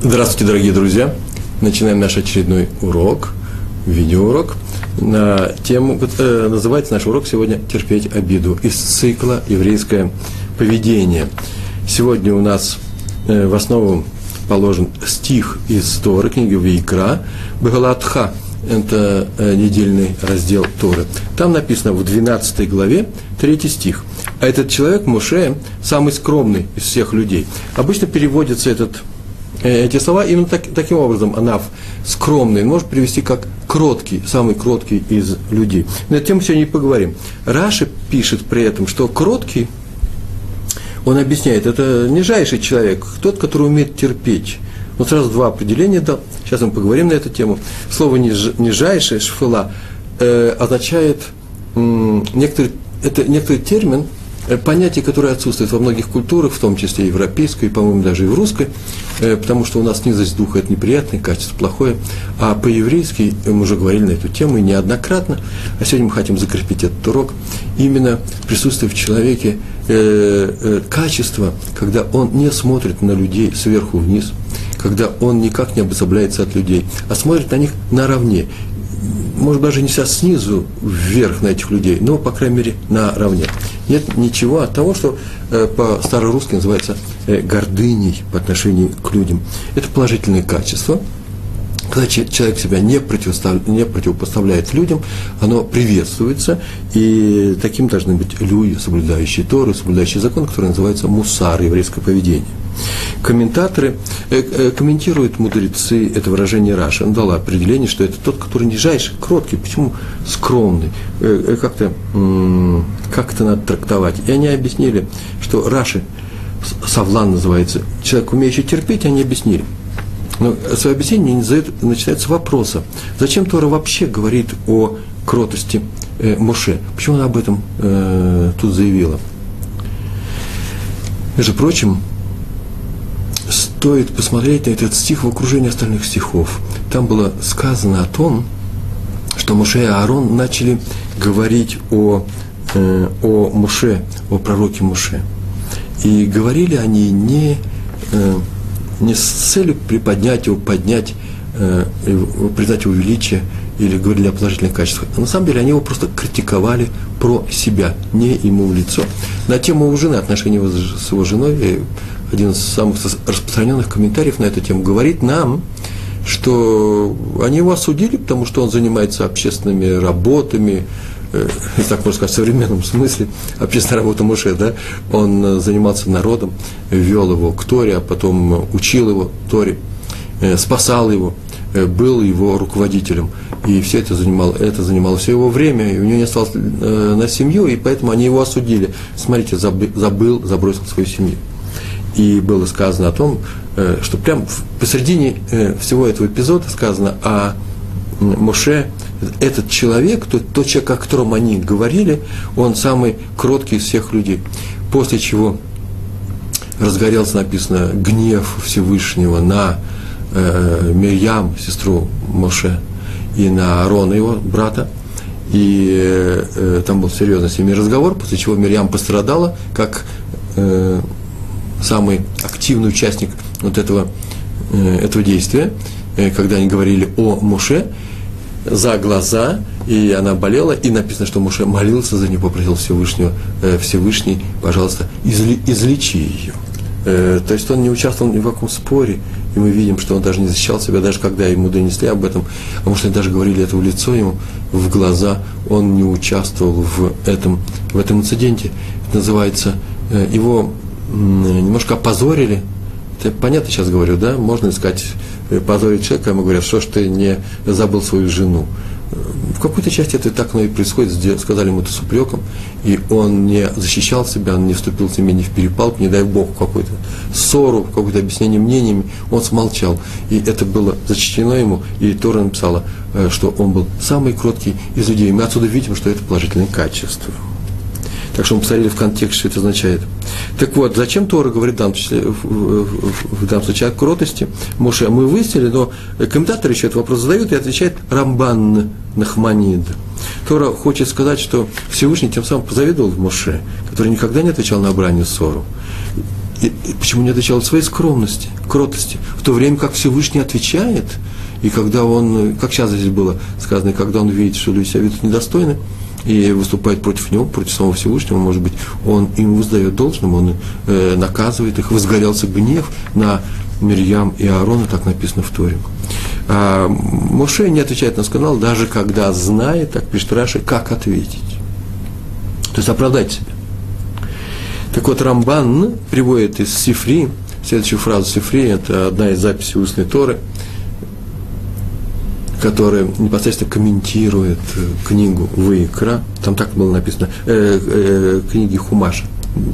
Здравствуйте, дорогие друзья! Начинаем наш очередной урок, видеоурок, на тему, э, называется наш урок сегодня «Терпеть обиду» из цикла «Еврейское поведение». Сегодня у нас э, в основу положен стих из Торы, книги Вейкра, «Бегалатха», это э, недельный раздел Торы. Там написано в 12 главе, третий стих. А этот человек, Муше, самый скромный из всех людей. Обычно переводится этот эти слова именно так, таким образом Анаф скромный, может привести как кроткий, самый кроткий из людей. На эту тему сегодня и поговорим. Раши пишет при этом, что кроткий, он объясняет, это нижайший человек, тот, который умеет терпеть. Он сразу два определения дал. Сейчас мы поговорим на эту тему. Слово ниж, нижайшее, шфыла, э, означает э, некоторый, это некоторый термин, Э, понятие, которое отсутствует во многих культурах, в том числе европейской, по-моему, даже и в русской, э, потому что у нас низость духа – это неприятное качество, плохое, а по-еврейски э, мы уже говорили на эту тему и неоднократно, а сегодня мы хотим закрепить этот урок, именно присутствие в человеке качества, когда он не смотрит на людей сверху вниз, когда он никак не обособляется от людей, а смотрит на них наравне может даже не снизу вверх на этих людей, но, по крайней мере, наравне. Нет ничего от того, что э, по-старорусски называется э, гордыней по отношению к людям. Это положительное качество. Когда человек себя не, не противопоставляет людям, оно приветствуется, и таким должны быть люди, соблюдающие Торы, соблюдающие закон, который называется мусар, еврейское поведение. Комментаторы э, э, комментируют мудрецы это выражение Раши. Он дал определение, что это тот, который нижайший, кроткий, почему скромный, э, как-то как это надо трактовать. И они объяснили, что Раши, Савлан называется, человек, умеющий терпеть, они объяснили. Но свое объяснение начинается вопроса, зачем Тора вообще говорит о кротости э, Моше? Почему она об этом э, тут заявила? Между прочим, стоит посмотреть на этот стих в окружении остальных стихов. Там было сказано о том, что Муше и Аарон начали говорить о, э, о Муше, о пророке Муше. И говорили они не, э, не с целью приподнять его, поднять, э, признать его величие или говорили о положительных качествах. А на самом деле они его просто критиковали про себя, не ему в лицо. На тему его жены, отношения его с его женой, один из самых распространенных комментариев на эту тему, говорит нам, что они его осудили, потому что он занимается общественными работами, э, так можно сказать, в современном смысле, общественная работа Муше, да, он занимался народом, вел его к Торе, а потом учил его Торе, э, спасал его, э, был его руководителем. И все это занимало, это занимало все его время, и у него не осталось на семью, и поэтому они его осудили. Смотрите, забыл, забросил свою семью и было сказано о том, э, что прямо посередине э, всего этого эпизода сказано о Моше, этот человек, тот, тот человек, о котором они говорили, он самый кроткий из всех людей. После чего разгорелся, написано, гнев Всевышнего на э, Мирьям, сестру Моше, и на Аарона, его брата. И э, э там был серьезный с ними разговор, после чего Мирьям пострадала, как э, самый активный участник вот этого, э, этого действия, э, когда они говорили о Муше, за глаза, и она болела, и написано, что Муше молился за нее, попросил Всевышнего, э, Всевышний, пожалуйста, излечи ее. То есть он не участвовал ни в каком споре, и мы видим, что он даже не защищал себя, даже когда ему донесли об этом, а может, они даже говорили это в лицо ему, в глаза, он не участвовал в этом, в этом инциденте. Это называется, его немножко опозорили. Это понятно сейчас говорю, да? Можно искать, э, позорить человека, ему говорят, что ж ты не забыл свою жену. В какой-то части это так оно и происходит, сказали ему это с упреком, и он не защищал себя, он не вступил с ними ни в перепалку, не дай бог, в какую-то ссору, в какое-то объяснение мнениями, он смолчал. И это было зачтено ему, и Тора написала, э, что он был самый кроткий из людей. Мы отсюда видим, что это положительное качество. Так что мы посмотрели в контексте, что это означает. Так вот, зачем Тора говорит в данном, числе, в, данном случае о кротости? Моше, мы выяснили, но комментаторы еще этот вопрос задают и отвечает Рамбан Нахманид. Тора хочет сказать, что Всевышний тем самым позавидовал Моше, который никогда не отвечал на брань ссору. и, и почему не отвечал? Своей скромности, кротости. В то время как Всевышний отвечает, и когда он, как сейчас здесь было сказано, когда он видит, что люди себя ведут недостойно, и выступает против него, против самого Всевышнего, может быть, он им воздает должным, он э, наказывает их, возгорелся гнев на Мирьям и Аарона, так написано в Торе. А Моше не отвечает на скандал, даже когда знает, так пишет Раши, как ответить. То есть оправдать себя. Так вот, Рамбан приводит из Сифри, следующую фразу Сифри, это одна из записей устной Торы, которая непосредственно комментирует э, книгу Выкра, там так было написано, э, э, книги Хумаша,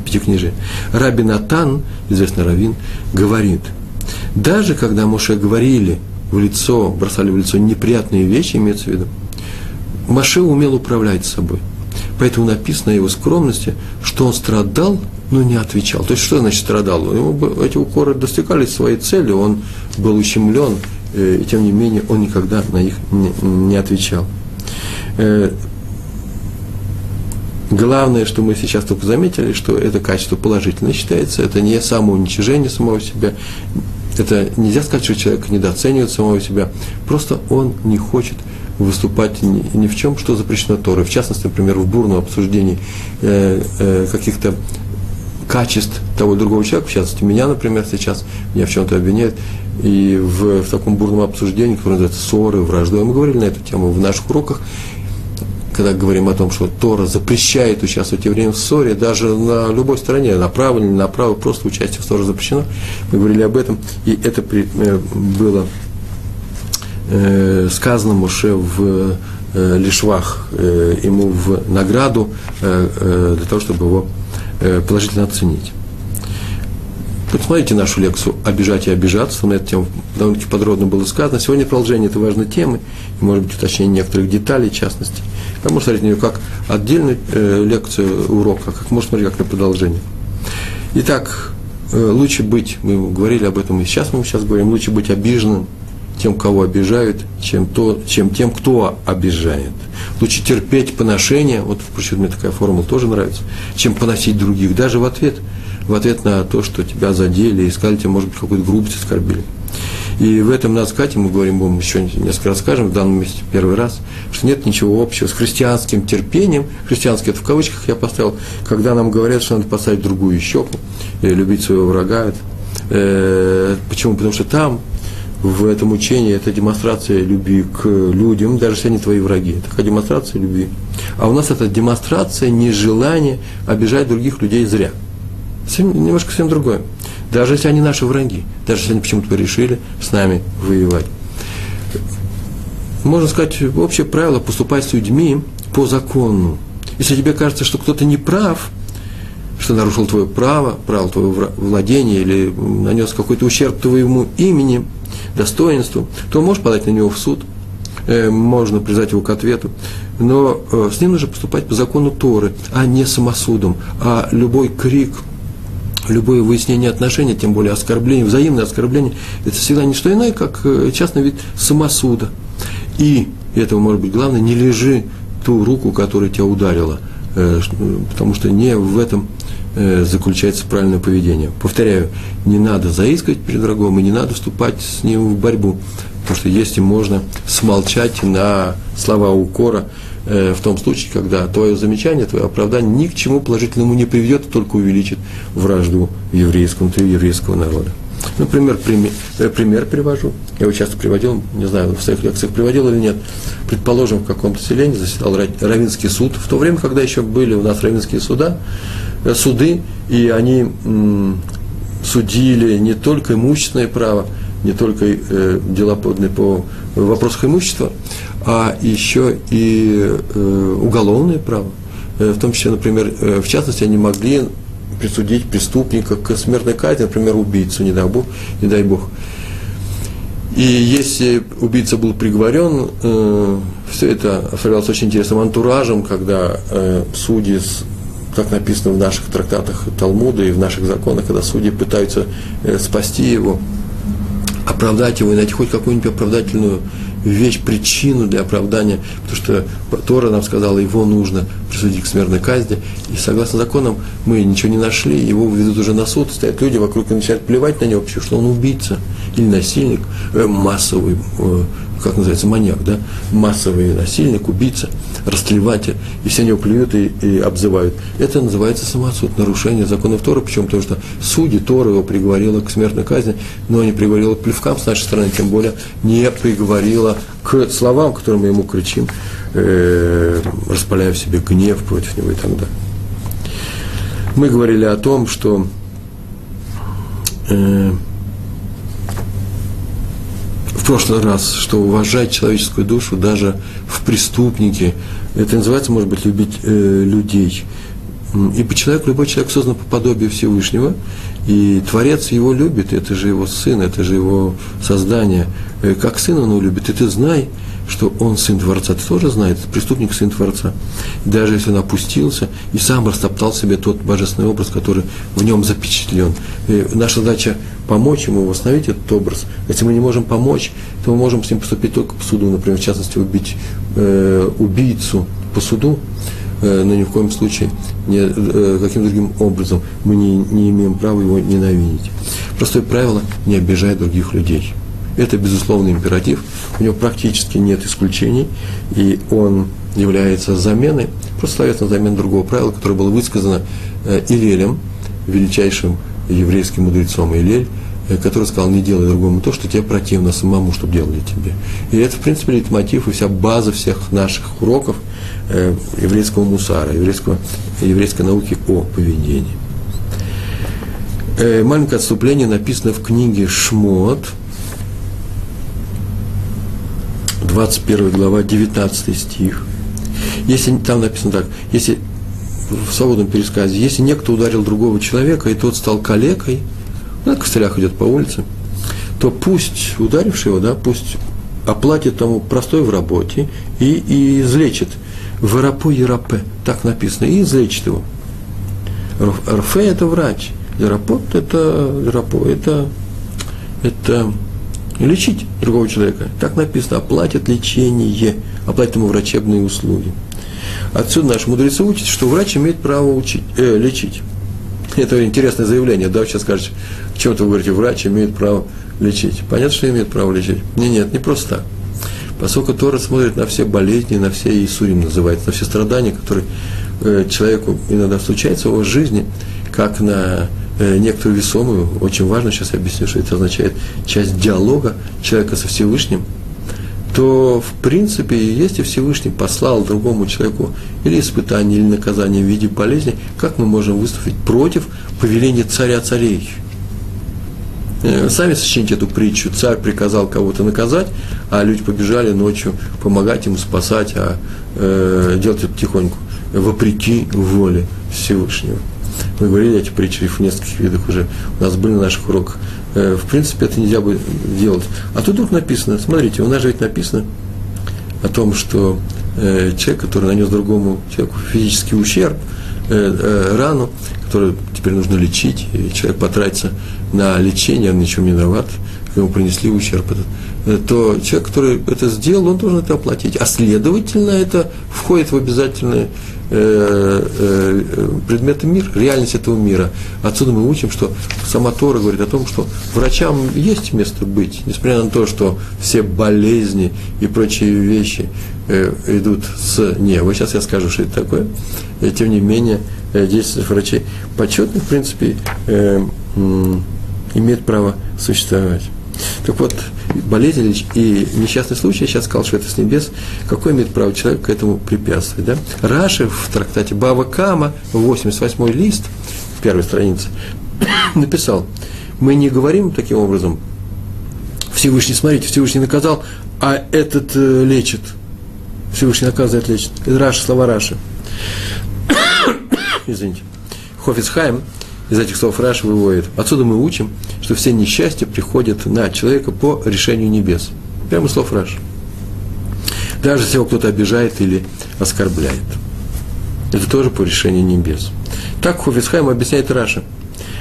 пятикнижие. Раби Натан, известный раввин, говорит, даже когда Моше говорили в лицо, бросали в лицо неприятные вещи, имеется в виду, Моше умел управлять собой. Поэтому написано о его скромности, что он страдал, но не отвечал. То есть, что значит страдал? Ему эти укоры достигали своей цели, он был ущемлен, и тем не менее он никогда на них не, отвечал. Э, главное, что мы сейчас только заметили, что это качество положительное считается, это не самоуничижение самого себя, это нельзя сказать, что человек недооценивает самого себя, просто он не хочет выступать ни, ни в чем, что запрещено Торой. В частности, например, в бурном обсуждении э, э, каких-то качеств того другого человека, в частности, меня, например, сейчас меня в чем-то обвиняют, и в, в таком бурном обсуждении, которое называется ссоры, враждой, мы говорили на эту тему в наших уроках, когда говорим о том, что Тора запрещает участвовать евреям в ссоре, даже на любой стороне, направо или направо, просто участие в ссоре запрещено. Мы говорили об этом, и это при, э, было э, сказано Моше в э, Лишвах, э, ему в награду э, э, для того, чтобы его э, положительно оценить. Посмотрите нашу лекцию «Обижать и обижаться», на эту тему довольно-таки подробно было сказано. Сегодня продолжение этой важной темы, и, может быть, уточнение некоторых деталей, в частности. Там можно смотреть на нее как отдельную э, лекцию урока, как можно смотреть как на продолжение. Итак, э, лучше быть, мы говорили об этом и сейчас мы сейчас говорим, лучше быть обиженным тем, кого обижают, чем, то, чем тем, кто обижает. Лучше терпеть поношение, вот почему мне такая формула тоже нравится, чем поносить других, даже в ответ – в ответ на то, что тебя задели и сказали тебе, может быть, какую-то грубость оскорбили. И в этом надо сказать, мы говорим, мы еще несколько раз скажем, в данном месте первый раз, что нет ничего общего с христианским терпением, христианский это в кавычках я поставил, когда нам говорят, что надо поставить другую щеку, любить своего врага. Э, почему? Потому что там, в этом учении, это демонстрация любви к людям, даже если они твои враги. Это такая демонстрация любви. А у нас это демонстрация нежелания обижать других людей зря – Совсем, немножко совсем другое. Даже если они наши враги, даже если они почему-то решили с нами воевать. Можно сказать, общее правило поступать с людьми по закону. Если тебе кажется, что кто-то не прав, что нарушил твое право, право твоего владения или нанес какой-то ущерб твоему имени, достоинству, то можешь подать на него в суд, э, можно призвать его к ответу, но э, с ним нужно поступать по закону Торы, а не самосудом, а любой крик – любое выяснение отношений, тем более оскорбление, взаимное оскорбление, это всегда не что иное, как э, частный вид самосуда. И, этого может быть главное, не лежи ту руку, которая тебя ударила, э, потому что не в этом э, заключается правильное поведение. Повторяю, не надо заискивать перед врагом и не надо вступать с ним в борьбу, потому что если можно смолчать на слова укора, Э, в том случае, когда твое замечание, твое оправдание ни к чему положительному не приведет, только увеличит вражду еврейскому, внутри еврейского народа. Например, пример, э, пример привожу. Я его часто приводил, не знаю, в своих лекциях приводил или нет. Предположим, в каком-то селении заседал Равинский суд. В то время, когда еще были у нас Равинские суда, э, суды, и они м, судили не только имущественное право, не только э, дела подные по вопросах имущества, а еще и э, уголовное право. Э, в том числе, например, э, в частности, они могли присудить преступника к смертной казни, например, убийцу, не дай бог. Не дай бог. И если убийца был приговорен, э, все это оставлялось очень интересным антуражем, когда э, судьи, как написано в наших трактатах Талмуда и в наших законах, когда судьи пытаются э, спасти его, оправдать его и найти хоть какую-нибудь оправдательную вещь, причину для оправдания, потому что Тора нам сказала, его нужно присудить к смертной казни, и согласно законам мы ничего не нашли, его введут уже на суд, стоят люди вокруг и начинают плевать на него, вообще, что он убийца или насильник, э, массовый, э, как называется, маньяк, да, массовый насильник, убийца, растлеватель, и все него плюют и, и обзывают. Это называется самосуд, нарушение законов Тора, причем потому что судьи Тора его приговорила к смертной казни, но не приговорила к плевкам с нашей стороны, тем более не приговорила к словам, которым мы ему кричим, э, распаляя в себе гнев против него и так далее. Мы говорили о том, что э, в прошлый раз, что уважать человеческую душу даже в преступнике, это называется, может быть, любить э, людей. Ибо человек, любой человек создан по подобию Всевышнего, и Творец его любит, это же его сын, это же его создание. Э, как сын он его любит, и ты знай, что он сын Творца, ты тоже знаешь, преступник сын Творца. даже если он опустился и сам растоптал себе тот божественный образ, который в нем запечатлен. И наша задача помочь ему восстановить этот образ. Если мы не можем помочь, то мы можем с ним поступить только по суду, например, в частности, убить э, убийцу по суду, э, но ни в коем случае не, э, каким другим образом мы не, не имеем права его ненавидеть. Простое правило – не обижать других людей – это, безусловный императив, у него практически нет исключений, и он является заменой, просто ставится на другого правила, которое было высказано э, Илелем, величайшим еврейским мудрецом Илель, э, который сказал, не делай другому то, что тебе противно самому, чтобы делали тебе. И это, в принципе, лейтмотив и вся база всех наших уроков э, еврейского мусара, еврейского, еврейской науки о поведении. маленькое отступление написано в книге «Шмот», 21 глава, 19 стих. Если, там написано так, если в свободном пересказе, если некто ударил другого человека, и тот стал калекой, ну, на костылях идет по улице, то пусть ударивший его, да, пусть оплатит тому простой в работе и, и излечит. Варапо Ярапе, так написано, и излечит его. РФ – это врач, Ярапот – это, Ярапо – это, это лечить другого человека. Так написано, оплатят лечение, оплатят ему врачебные услуги. Отсюда наши мудрецы учат, что врач имеет право учить, э, лечить. Это интересное заявление, да, сейчас скажете, к чему вы говорите, врач имеет право лечить. Понятно, что имеет право лечить? Нет, нет, не просто так. Поскольку Тора смотрит на все болезни, на все Иисурим называется, на все страдания, которые э, человеку иногда случаются в его жизни, как на Э, некоторую весомую, очень важно, сейчас я объясню, что это означает, часть диалога человека со Всевышним, то в принципе, если Всевышний послал другому человеку или испытание, или наказание в виде болезни, как мы можем выступить против повеления царя царей? Э, сами сочините эту притчу. Царь приказал кого-то наказать, а люди побежали ночью помогать ему, спасать, а э, делать это тихонько, вопреки воле Всевышнего. Мы говорили эти притчи в нескольких видах уже, у нас были на наших уроках. Э, в принципе, это нельзя бы делать. А тут вдруг написано, смотрите, у нас же ведь написано о том, что э, человек, который нанес другому человеку физический ущерб, э, рану, которую теперь нужно лечить, и человек потратится на лечение, он ничего не виноват, ему принесли ущерб этот, то человек, который это сделал, он должен это оплатить. А следовательно, это входит в обязательные э, предметы мира, реальность этого мира. Отсюда мы учим, что сама Тора говорит о том, что врачам есть место быть, несмотря на то, что все болезни и прочие вещи э, идут с неба. Сейчас я скажу, что это такое. И, тем не менее, действия врачей почетных, в принципе, имеют право существовать. Так вот, болезнь и несчастный случай, сейчас сказал, что это с небес, какой имеет право человек к этому препятствовать? Да? Раши в трактате Бава Кама, 88 лист, первой страницы, написал, мы не говорим таким образом, Всевышний, смотрите, Всевышний наказал, а этот э, лечит. Всевышний наказывает, лечит. Это Раши, слова Раши. Извините. Хофицхайм из этих слов Раш выводит. Отсюда мы учим, что все несчастья приходят на человека по решению небес. Прямо слов Раш. Даже если его кто-то обижает или оскорбляет. Это тоже по решению небес. Так Хофицхайм объясняет Раша.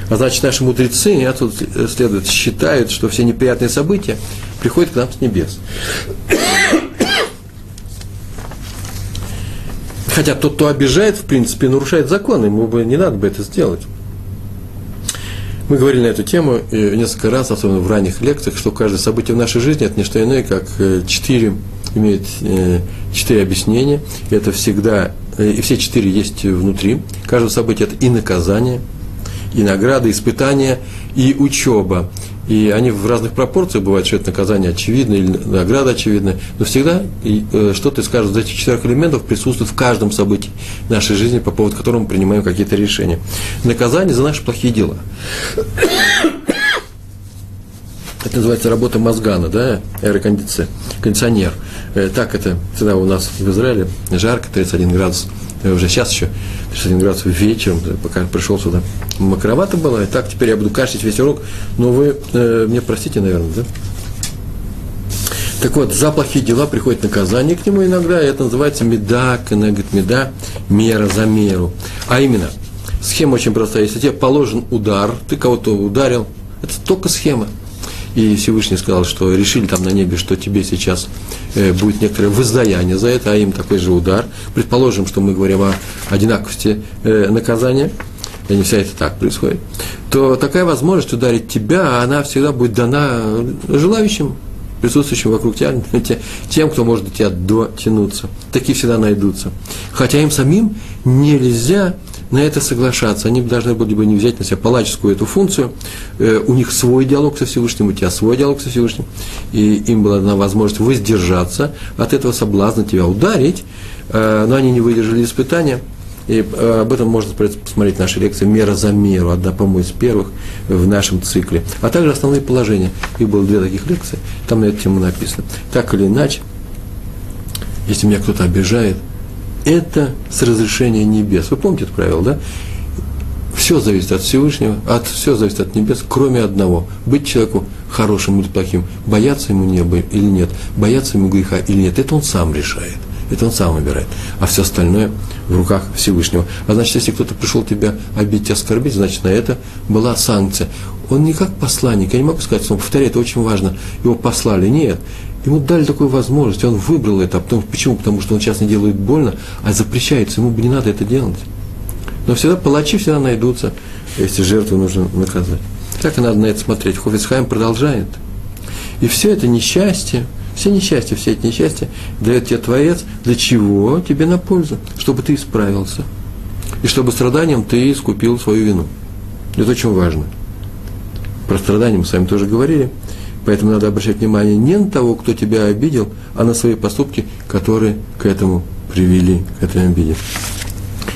А значит, наши мудрецы, отсюда следует, считают, что все неприятные события приходят к нам с небес. Хотя тот, кто обижает, в принципе, нарушает закон, ему бы не надо бы это сделать. Мы говорили на эту тему несколько раз, особенно в ранних лекциях, что каждое событие в нашей жизни – это не что иное, как э, четыре, имеет э, четыре объяснения. Это всегда, э, и все четыре есть внутри. Каждое событие – это и наказание, и награда, и испытание, и учеба. И они в разных пропорциях бывают, что это наказание очевидно или награда очевидная, но всегда э, что-то из каждого из этих четырех элементов присутствует в каждом событии нашей жизни, по поводу которого мы принимаем какие-то решения. Наказание за наши плохие дела. Это называется работа мозгана, да, аэрокондиционер. Э, так это всегда у нас в Израиле жарко, 31 градус уже сейчас еще 31 градус вечером, пока пришел сюда, макровато было, и так теперь я буду кашлять весь урок, но вы э, мне простите, наверное, да? Так вот, за плохие дела приходит наказание к нему иногда, и это называется меда, кенегет меда, мера за меру. А именно, схема очень простая. Если тебе положен удар, ты кого-то ударил, это только схема – и Всевышний сказал, что решили там на небе, что тебе сейчас э, будет некоторое воздаяние за это, а им такой же удар. Предположим, что мы говорим о одинаковости э, наказания, и не вся это так происходит, то такая возможность ударить тебя, она всегда будет дана желающим, присутствующим вокруг тебя, тем, кто может до тебя дотянуться. Такие всегда найдутся. Хотя им самим нельзя на это соглашаться. Они должны были бы не взять на себя палаческую эту функцию. Э, у них свой диалог со Всевышним, у тебя свой диалог со Всевышним. И им была дана возможность воздержаться от этого соблазна тебя ударить, э, но они не выдержали испытания. И э, об этом можно посмотреть в нашей лекции «Мера за меру», одна, по-моему, из первых в нашем цикле. А также основные положения. Их было две таких лекции, там на эту тему написано. Так или иначе, если меня кто-то обижает – это с разрешения небес. Вы помните это правило, да? Все зависит от Всевышнего, от, все зависит от небес, кроме одного. Быть человеку хорошим или плохим, бояться ему неба или нет, бояться ему греха или нет, это он сам решает. Это он сам выбирает. А все остальное в руках Всевышнего. А значит, если кто-то пришел тебя обидеть, оскорбить, значит, на это была санкция. Он не как посланник, я не могу сказать, что он повторяет, это очень важно, его послали. Нет, Ему дали такую возможность, он выбрал это. А потом, почему? Потому что он сейчас не делает больно, а запрещается, ему бы не надо это делать. Но всегда палачи всегда найдутся, если жертву нужно наказать. Так и надо на это смотреть. Хофицхайм продолжает. И все это несчастье, все несчастья, все эти несчастья дает тебе Творец, для чего? Тебе на пользу, чтобы ты исправился. И чтобы страданием ты искупил свою вину. Это очень важно. Про страдания мы с вами тоже говорили. Поэтому надо обращать внимание не на того, кто тебя обидел, а на свои поступки, которые к этому привели, к этой обиде.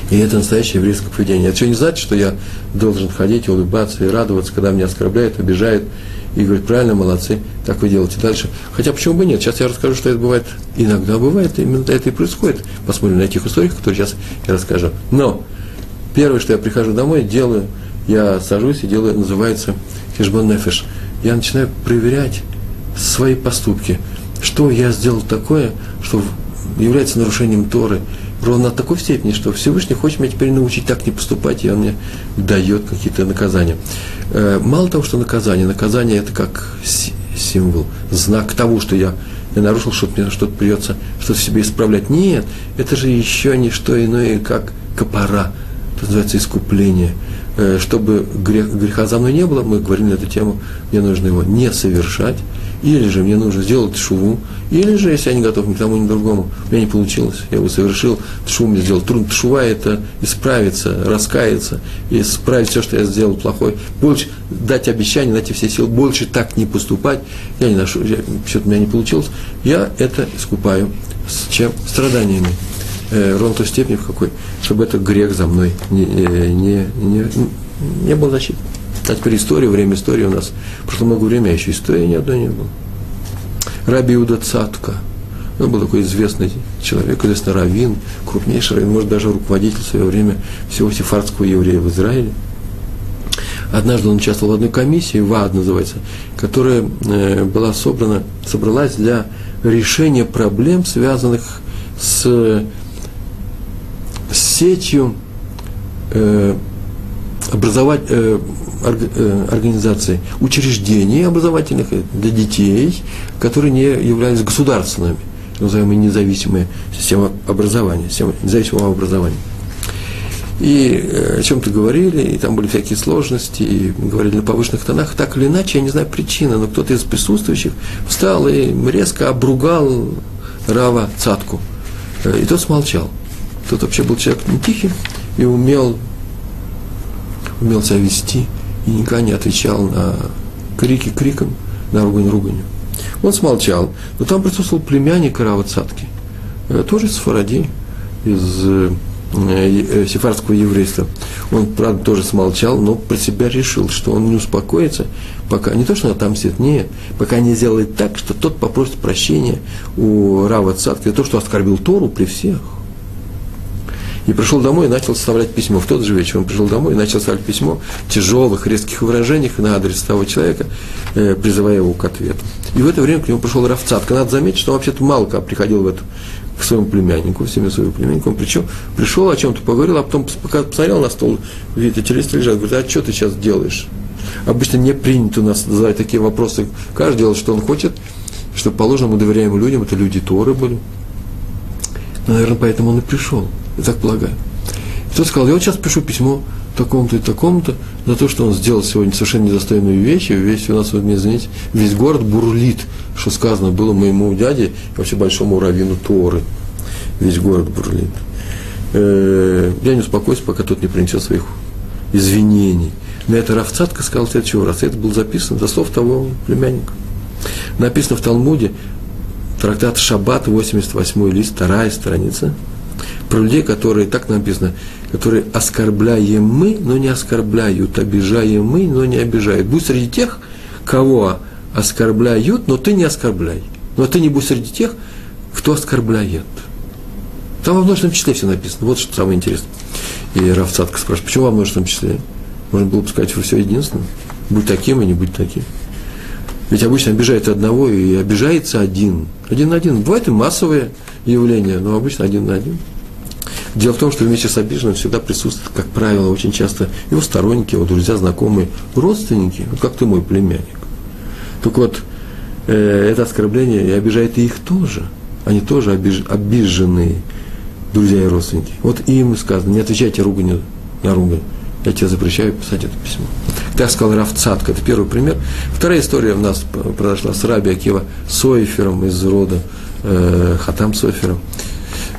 И это настоящее еврейское поведение. Это что не значит, что я должен ходить, улыбаться и радоваться, когда меня оскорбляют, обижают, и говорить, правильно, молодцы, так вы делаете дальше. Хотя почему бы нет? Сейчас я расскажу, что это бывает. Иногда бывает, именно это и происходит. Посмотрим на этих историях, которые сейчас я расскажу. Но первое, что я прихожу домой, делаю, я сажусь и делаю, называется хешбон нефеш – я начинаю проверять свои поступки. Что я сделал такое, что является нарушением Торы, ровно до такой степени, что Всевышний хочет меня теперь научить так не поступать, и он мне дает какие-то наказания. Э, мало того, что наказание, наказание это как символ, знак того, что я, я нарушил что-то, мне что-то придется что-то себе исправлять. Нет, это же еще не что иное, как копора, это называется искупление – чтобы грех, греха за мной не было, мы говорили на эту тему, мне нужно его не совершать, или же мне нужно сделать шуву, или же, если я не готов ни к тому, ни к другому, у меня не получилось, я его совершил, шуву мне сделал. Трудно. Шува – это исправиться, раскаяться, исправить все, что я сделал плохое, больше дать обещание, найти все силы, больше так не поступать, я не ношу, что-то у меня не получилось, я это искупаю с чем? Страданиями. э, ровно той степени, в какой, чтобы этот грех за мной не, э, не, не, не был защиты. А теперь история, время истории у нас. Прошло много времени, а еще истории ни одной не было. Раби Иуда Цатка. Он был такой известный человек, известный раввин, крупнейший раввин, может, даже руководитель в свое время всего сефардского еврея в Израиле. Однажды он участвовал в одной комиссии, ВАД называется, которая э, была собрана, собралась для решения проблем, связанных с сетью э, образовать, э, э, организацией учреждений образовательных для детей, которые не являлись государственными, называемые независимые системы образования, система независимого образования. И э, о чем-то говорили, и там были всякие сложности, и говорили на повышенных тонах. Так или иначе, я не знаю причины, но кто-то из присутствующих встал и резко обругал Рава Цатку. Э, и тот смолчал. Тот вообще был человек не тихий и умел, умел себя вести, и никогда не отвечал на крики криком, на ругань руганью. Он смолчал, но там присутствовал племянник Рава Цатки, э, тоже из Фаради, из Э, э, сефардского еврейства. Он, правда, тоже смолчал, но про себя решил, что он не успокоится, пока не то, что отомстит, нет, пока не сделает так, что тот попросит прощения у Рава Цатки за то, что оскорбил Тору при всех. И пришел домой и начал составлять письмо. В тот же вечер он пришел домой и начал составлять письмо в тяжелых, резких выражениях на адрес того человека, э, призывая его к ответу. И в это время к нему пришел Равцатка. Надо заметить, что он вообще-то мало приходил в эту к своему племяннику, в семью своего племянника, он причем пришел, о чем-то поговорил, а потом посмотрел на стол, видит, эти листы лежат, говорит, а что ты сейчас делаешь? Обычно не принято у нас задавать такие вопросы. Каждый делает, что он хочет, чтобы положено мы доверяем людям, это люди Торы были. Наверное, поэтому он и пришел, я так полагаю. И тот сказал, я вот сейчас пишу письмо такому-то и такому-то, за то, что он сделал сегодня совершенно недостойную вещь, и весь у нас, вот, извините, весь город бурлит, что сказано было моему дяде и вообще большому раввину Торы. Весь город бурлит. Э, я не успокоюсь, пока тот не принесет своих извинений. На это Равцатка сказал следующего раз. Это было записано до слов того племянника. Написано в Талмуде, трактат Шаббат, 88 лист, вторая страница, про людей, которые, так написано, которые оскорбляем мы, но не оскорбляют, обижаем мы, но не обижают. Будь среди тех, кого оскорбляют, но ты не оскорбляй. Но ты не будь среди тех, кто оскорбляет. Там во множественном числе все написано. Вот что самое интересное. И Равцатка спрашивает, почему во множественном числе? Можно было бы сказать, что все единственное. Будь таким и не будь таким. Ведь обычно обижает одного и обижается один. Один на один. Бывает и массовые явления, но обычно один на один. Дело в том, что вместе с обиженным всегда присутствует, как правило, очень часто его сторонники, его друзья, знакомые, родственники, вот как ты мой племянник. Так вот, э, это оскорбление и обижает и их тоже. Они тоже обиж, обиженные друзья и родственники. Вот им сказано, не отвечайте руганью на ругань. Я тебе запрещаю писать это письмо. Так сказал Раф Цатка, это первый пример. Вторая история у нас произошла с Раби Акива Сойфером из рода э, Хатам Сойфером.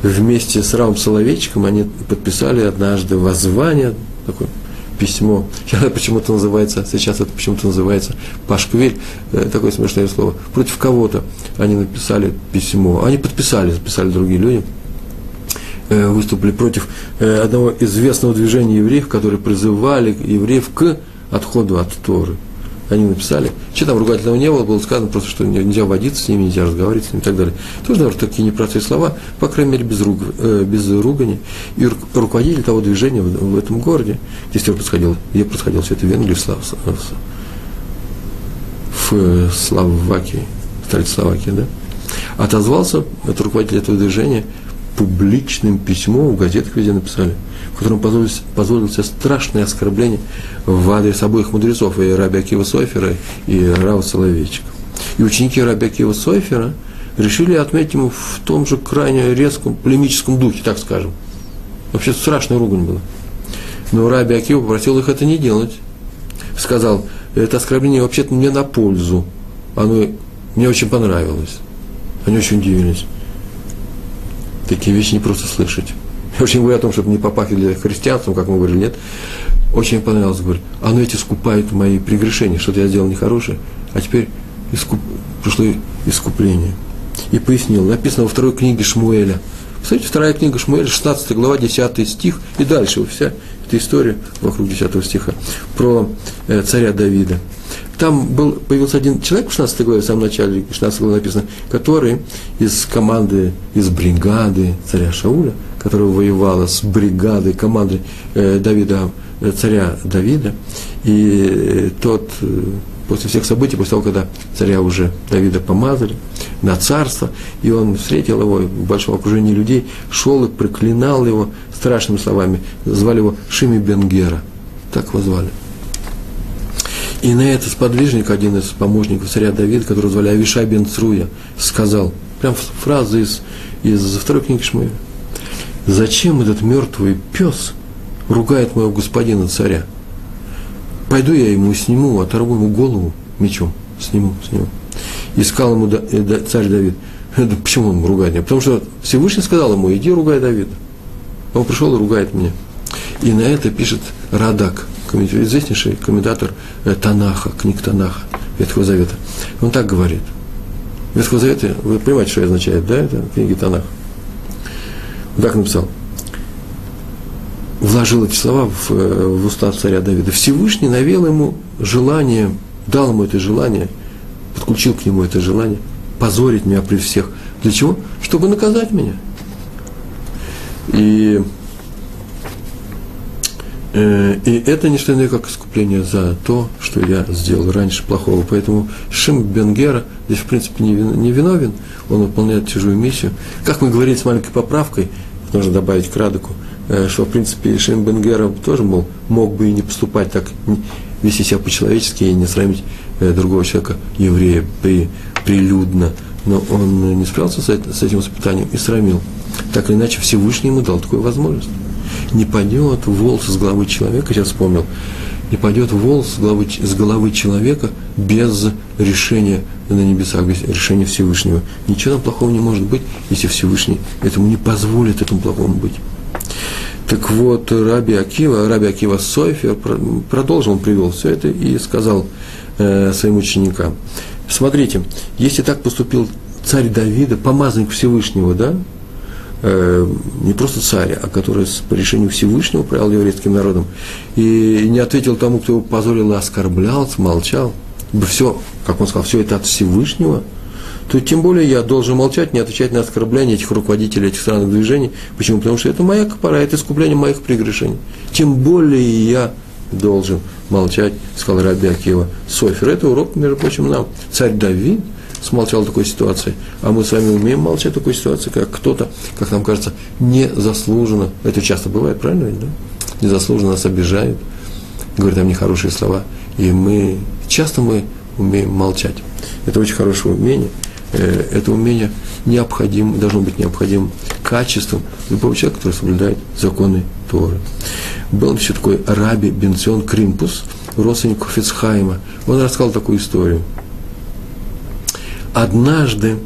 Вместе с Равом Соловейчиком они подписали однажды воззвание, такое письмо, сейчас почему-то называется, сейчас это почему-то называется Пашквиль, э, такое смешное слово, против кого-то они написали письмо, они подписали, записали другие люди, выступили против э, одного известного движения евреев, которые призывали евреев к отходу от Торы – они написали. Что там ругательного не было, было сказано просто, что нельзя водиться с ними, нельзя разговаривать с ними и так далее. Тоже, наверное, такие непростые слова, по крайней мере, без, руг, э, без ругани. И руководитель того движения в, в этом городе, где все происходило, где происходило все это в Венгрии, в, Слав, в, в Словакии, столице Словакии, да, отозвался, это руководитель этого движения, публичным письмом, в газетах везде написали – в котором позволилось, позволил себе страшное оскорбление в адрес обоих мудрецов, и Раби Акива Сойфера, и Рава Соловейчика. И ученики Раби Акива Сойфера решили отметить ему в том же крайне резком полемическом духе, так скажем. Вообще страшная ругань была. Но Раби Акива попросил их это не делать. Сказал, это оскорбление вообще-то мне на пользу. Оно мне очень понравилось. Они очень удивились. Такие вещи не просто слышать. Очень говорю о том, чтобы не попахивали христианством, как мы говорили, нет. Очень понравилось, говорю, оно эти искупает мои прегрешения, что-то я сделал нехорошее, а теперь искуп... пришло искупление. И пояснил, написано во второй книге Шмуэля. Кстати, вторая книга Шмуэля, 16 глава, 10 стих, и дальше вся эта история вокруг 10 стиха про э, царя Давида. Там был, появился один человек в 16 главе, в самом начале 16 главы написано, который из команды, из бригады царя Шауля – которая воевала с бригадой, командой э, Давида, э, царя Давида, и тот э, после всех событий, после того, когда царя уже Давида помазали на царство, и он встретил его в большом окружении людей, шел и проклинал его страшными словами, звали его Шими Бенгера, так его звали. И на это сподвижник, один из помощников царя Давида, который звали Авишай бен Цруя, сказал, прям фраза из, из второй книги Шмуэля, «Зачем этот мертвый пес ругает моего господина царя? Пойду я ему сниму, оторву ему голову мечом, сниму, сниму». И сказал ему э, царь Давид, почему он ругает меня? Потому что Всевышний сказал ему, иди ругай Давида. Он пришел и ругает меня. И на это пишет Радак, известнейший комментатор э, Танаха, книг Танаха, Ветхого Завета. Он так говорит. Ветхого Завета, вы понимаете, что означает, да, это книги Танаха. Он так написал. Вложил эти слова в, э, в уста царя Давида. Всевышний навел ему желание, дал ему это желание, подключил к нему это желание, позорить меня при всех. Для чего? Чтобы наказать меня. И Э, и это не что иное, как искупление за то, что я сделал раньше плохого. Поэтому Шим Бенгера здесь, в принципе, не виновен, он выполняет чужую миссию. Как мы говорили с маленькой поправкой, нужно добавить к Радоку, э, что, в принципе, Шим Бенгера тоже мол, мог бы и не поступать так, вести себя по-человечески и не срамить э, другого человека, еврея, при, прилюдно. Но он не справился с этим испытанием и срамил. Так или иначе, Всевышний ему дал такую возможность не падет волос с головы человека, сейчас вспомнил, не падет волос с головы, с головы человека без решения на небесах, без решения Всевышнего. Ничего там плохого не может быть, если Всевышний этому не позволит этому плохому быть. Так вот, Раби Акива, Раби Акива Сойфер продолжил, он привел все это и сказал э, своим ученикам, смотрите, если так поступил царь Давида, помазанник Всевышнего, да, Э, не просто царь, а который по решению Всевышнего управлял еврейским народом, и не ответил тому, кто его позорил и оскорблял, молчал, все, как он сказал, все это от Всевышнего, то тем более я должен молчать, не отвечать на оскорбления этих руководителей этих странных движений. Почему? Потому что это моя копора, это искупление моих прегрешений. Тем более я должен молчать, сказал Раби Акива. Софер, это урок, между прочим, нам. Царь Давид – смолчал в такой ситуации. А мы с вами умеем молчать в такой ситуации, как кто-то, как нам кажется, незаслуженно. Это часто бывает, правильно ведь, да? Незаслуженно нас обижают, говорят нам нехорошие слова. И мы, часто мы умеем молчать. Это очень хорошее умение. Э, это умение необходимо, должно быть необходимым качеством любого человека, который соблюдает законы Торы. Был еще такой Раби Бенцион Кримпус, родственник Хофицхайма. Он рассказал такую историю – однажды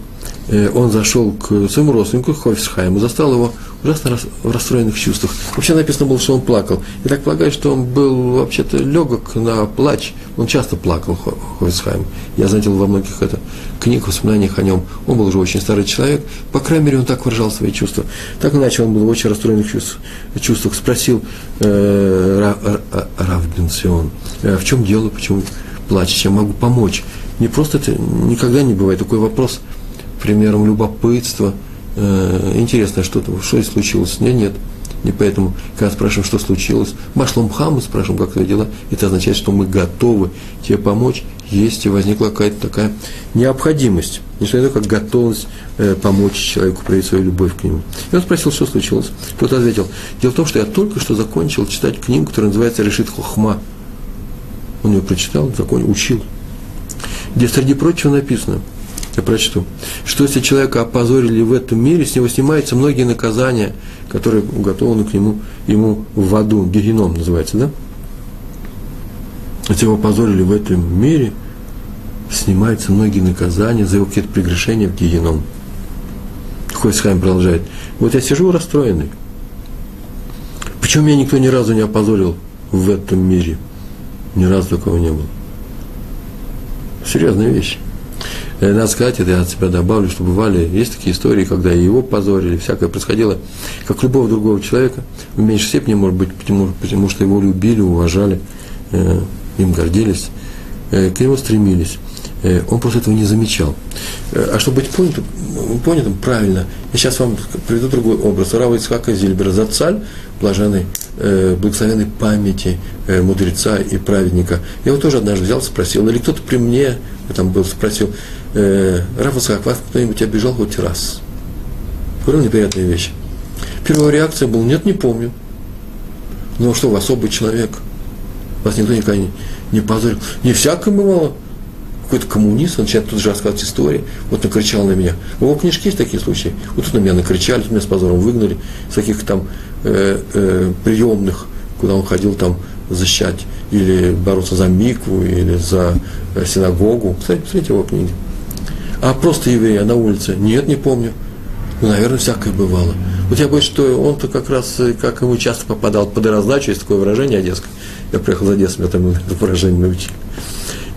э, он зашел к своему родственнику, Хофисхайму, застал его ужасно в расстроенных чувствах. Вообще написано было, что он плакал. И так полагаю, что он был вообще-то легок на плач. Он часто плакал, Хофисхайм. Я заметил во многих это, книг, воспоминаниях о нем. Он был уже очень старый человек. По крайней мере, он так выражал свои чувства. Так иначе он был в очень расстроенных чувств, чувствах. Спросил э, Рав Бенцион, э, в чем дело, почему плачешь, чем могу помочь не просто это никогда не бывает. Такой вопрос, примером любопытства. Э, интересно, что, что случилось? Нет, нет. И поэтому, когда спрашиваем, что случилось, Машлом Хаму спрашиваем, как твои дела, это означает, что мы готовы тебе помочь, если возникла какая-то такая необходимость. Не что это как готовность э, помочь человеку проявить свою любовь к нему. И он спросил, что случилось. Тот ответил, дело в том, что я только что закончил читать книгу, которая называется «Решит Хохма». Он ее прочитал, закончил, учил где среди прочего написано, я прочту, что если человека опозорили в этом мире, с него снимаются многие наказания, которые уготованы к нему, ему в аду, гигеном называется, да? Если его опозорили в этом мире, снимаются многие наказания за его какие-то прегрешения в гигеном. Хойсхайм продолжает. Вот я сижу расстроенный. Почему меня никто ни разу не опозорил в этом мире? Ни разу такого не было. Серьезная вещь. Надо сказать, это я от себя добавлю, что бывали, есть такие истории, когда его позорили, всякое происходило, как любого другого человека, в меньшей степени, может быть, потому, потому что его любили, уважали, э, им гордились, э, к нему стремились. Э, он просто этого не замечал. Э, а чтобы быть понятым, понятым правильно, я сейчас вам приведу другой образ. Рава Ицхака Зильбера Зацаль, блаженный, э, благословенной памяти э, мудреца и праведника. Я его тоже однажды взял, спросил, или кто-то при мне там был, спросил, э, Ицхак, вас кто-нибудь обижал хоть раз? Говорил неприятные вещи. Первая реакция была, нет, не помню. Ну а что, вы особый человек. Вас никто никогда не, не позорил. Не всякое бывало. Какой-то коммунист, он начинает тут же рассказывать истории. Вот накричал на меня. У его книжки есть такие случаи. Вот тут на меня накричали, меня с позором выгнали. С каких там э, э, приемных, куда он ходил там защищать или бороться за микву, или за э, синагогу. Кстати, посмотрите его книги. А просто еврея на улице? Нет, не помню. Ну, наверное, всякое бывало. Вот я боюсь, что он-то как раз, э, как ему часто попадал под раздачу, есть такое выражение одесское. Я приехал из Одессы, меня там это выражение научили.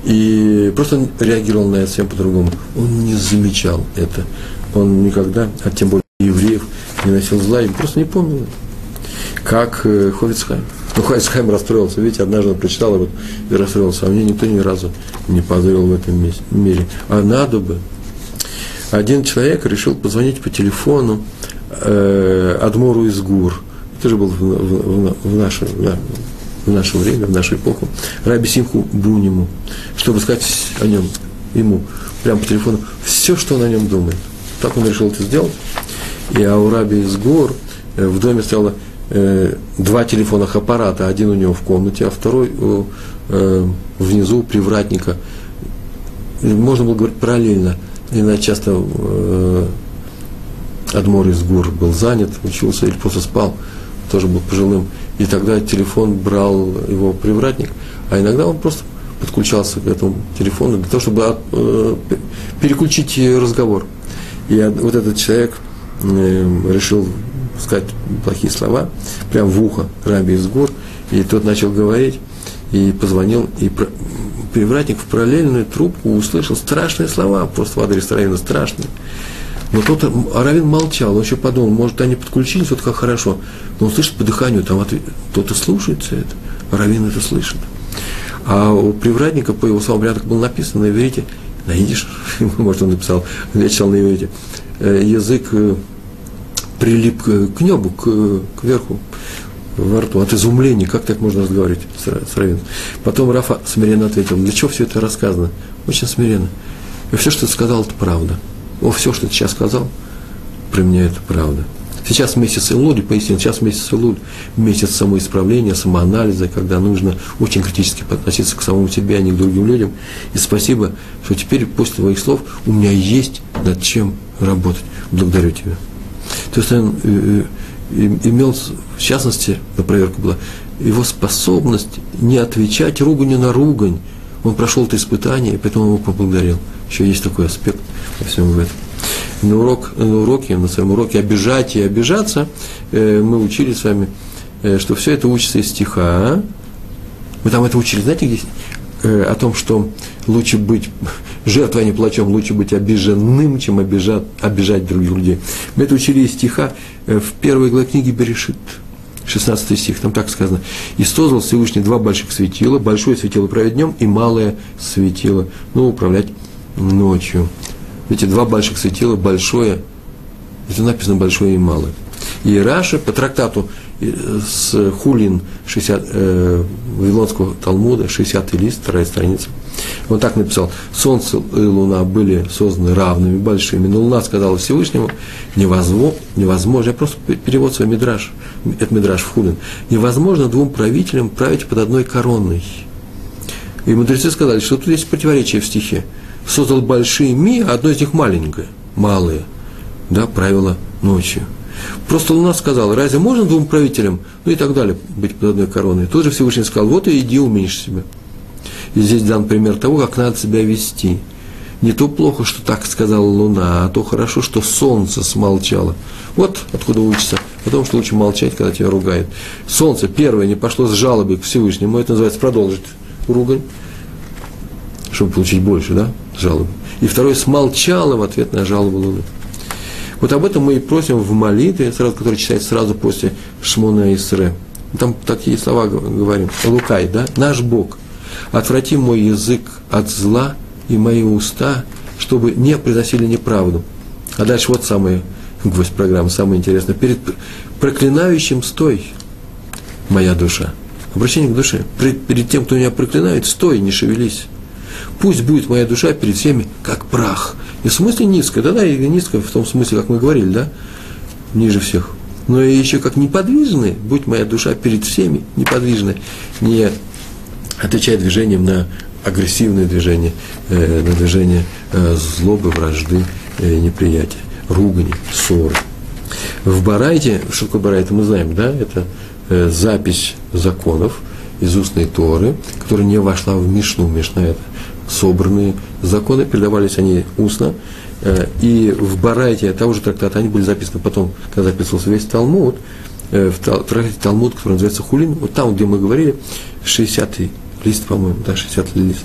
И просто реагировал на это совсем по-другому. Он не замечал это. Он никогда, а тем более евреев, не носил зла, и просто не помнил. Как э, Ховицхайм. Ну, Ховицхайм расстроился. Видите, однажды он прочитал вот, и расстроился. А мне никто ни разу не позорил в этом мире. А надо бы. Один человек решил позвонить по телефону э, Адмору из Гур. Это же был в, в, в, наше, в наше время, в нашу эпоху. Раби Симху Буниму, чтобы сказать о нем, ему, прямо по телефону, все, что он о нем думает. Так он решил это сделать. И а у Раби из Гор э, в доме стояло э, два телефонных аппарата. Один у него в комнате, а второй у, э, внизу у привратника. Можно было говорить параллельно. Иначе часто э, Адмор из Гур был занят, учился или просто спал, тоже был пожилым. И тогда телефон брал его привратник, а иногда он просто подключался к этому телефону для того, чтобы э, переключить разговор. И вот этот человек э, решил сказать плохие слова, прямо в ухо Раби из гор, и тот начал говорить, и позвонил, и привратник в параллельную трубку услышал страшные слова, просто в адрес Равина страшные. Но тот Равин молчал, он еще подумал, может, они подключились, вот как хорошо. Но он слышит по дыханию, там кто-то слушается это, Равин это слышит. А у привратника по его словам рядом было написано на иврите, на идиш, может, он написал, читал на иврите, э, язык э, прилип к небу, к, к верху, во рту, от изумления, как так можно разговаривать с, с. Потом Рафа смиренно ответил, для чего все это рассказано? Очень смиренно. И все, что ты сказал, это правда. О, все, что ты сейчас сказал, про меня это правда. Сейчас месяц Илуди, пояснил, сейчас месяц Илуд, месяц самоисправления, самоанализа, когда нужно очень критически относиться к самому себе, а не к другим людям. И спасибо, что теперь после твоих слов у меня есть над чем работать. Благодарю тебя. То есть он имел, в частности, на проверку была, его способность не отвечать руганью на ругань. Он прошел это испытание, и поэтому его поблагодарил. Еще есть такой аспект во всем этом. На, урок, на уроке, на своем уроке обижать и обижаться э, мы учили с вами, э, что все это учится из стиха. Мы там это учили, знаете, где? Э, о том, что лучше быть жертвой, а не плачем, лучше быть обиженным, чем обижать, обижать других людей. Мы это учили из стиха э, в первой главе книги Берешит. 16 стих, там так сказано. «И создал Всевышний два больших светила, большое светило править днем и малое светило, ну, управлять ночью. Видите, два больших светила, большое, это написано большое и малое. И Раша по трактату э, с Хулин 60, э, Вавилонского Талмуда, 60 лист, вторая страница, он так написал, солнце и луна были созданы равными, большими, но луна сказала Всевышнему, невозможно, невозможно, я просто перевод свой мидраж, это мидраж в Хулин, невозможно двум правителям править под одной короной. И мудрецы сказали, что тут есть противоречие в стихе создал большие ми, а одно из них маленькое, малые, да, правило ночью. Просто Луна сказала, разве можно двум правителям, ну и так далее, быть под одной короной. Тут же Всевышний сказал, вот и иди уменьши себя. И здесь дан пример того, как надо себя вести. Не то плохо, что так сказала Луна, а то хорошо, что Солнце смолчало. Вот откуда учится о том, что лучше молчать, когда тебя ругают. Солнце первое не пошло с жалобой к Всевышнему, это называется продолжить ругань, чтобы получить больше, да? жалобы. И второй смолчало в ответ на жалобу Луны. Вот об этом мы и просим в молитве, сразу, который читается сразу после Шмона Исре. Там такие слова говорим. Лукай, да? Наш Бог. Отврати мой язык от зла и мои уста, чтобы не приносили неправду. А дальше вот самое, гвоздь программы, самое интересное. Перед проклинающим стой, моя душа. Обращение к душе. Перед тем, кто меня проклинает, стой, не шевелись. Пусть будет моя душа перед всеми как прах. И в смысле низкая, да, да, и низкая в том смысле, как мы говорили, да, ниже всех. Но и еще как неподвижная, будь моя душа перед всеми неподвижная, не отвечает движением на агрессивные движения, э, на движение э, злобы, вражды, э, неприятия, ругани, ссоры. В Барайте, что такое Барайта, мы знаем, да, это э, запись законов из устной Торы, которая не вошла в Мишну. Мишна – это собранные законы, передавались они устно, э, и в Барайте того же трактата они были записаны потом, когда записывался весь Талмуд, э, в трактате Талмуд, который называется Хулин, вот там, где мы говорили, 60-й лист, по-моему, да, 60-й лист.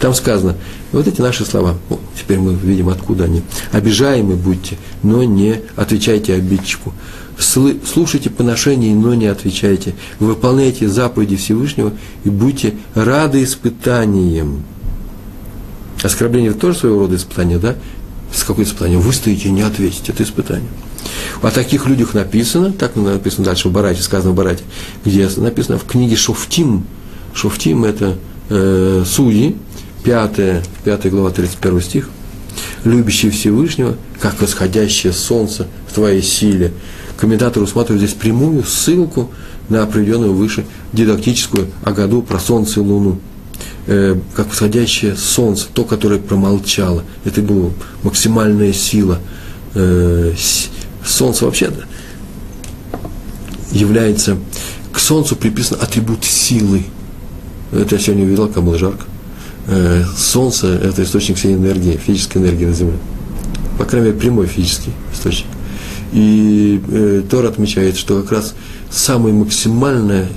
Там сказано, вот эти наши слова, ну, теперь мы видим, откуда они. Обижаемы будьте, но не отвечайте обидчику. Слушайте поношения, но не отвечайте. Выполняйте заповеди Всевышнего и будьте рады испытаниям. Оскорбление – тоже своего рода испытание, да? С какое испытание? Вы стоите и не ответите, это испытание. О таких людях написано, так написано дальше в Барате, сказано в Барате, где написано в книге Шофтим. Шофтим – это э, судьи, 5, 5 глава, 31 стих. Любящий Всевышнего, как восходящее солнце в твоей силе. Комментатор усматривает здесь прямую ссылку на определенную выше дидактическую о году про солнце и луну. Э, как восходящее солнце, то, которое промолчало. Это была максимальная сила. Э, солнце вообще является, к солнцу приписан атрибут силы. Это я сегодня увидел, как было жарко. Э, солнце – это источник всей энергии, физической энергии на Земле. По крайней мере, прямой физический источник. И э, Тор отмечает, что как раз самая максимальная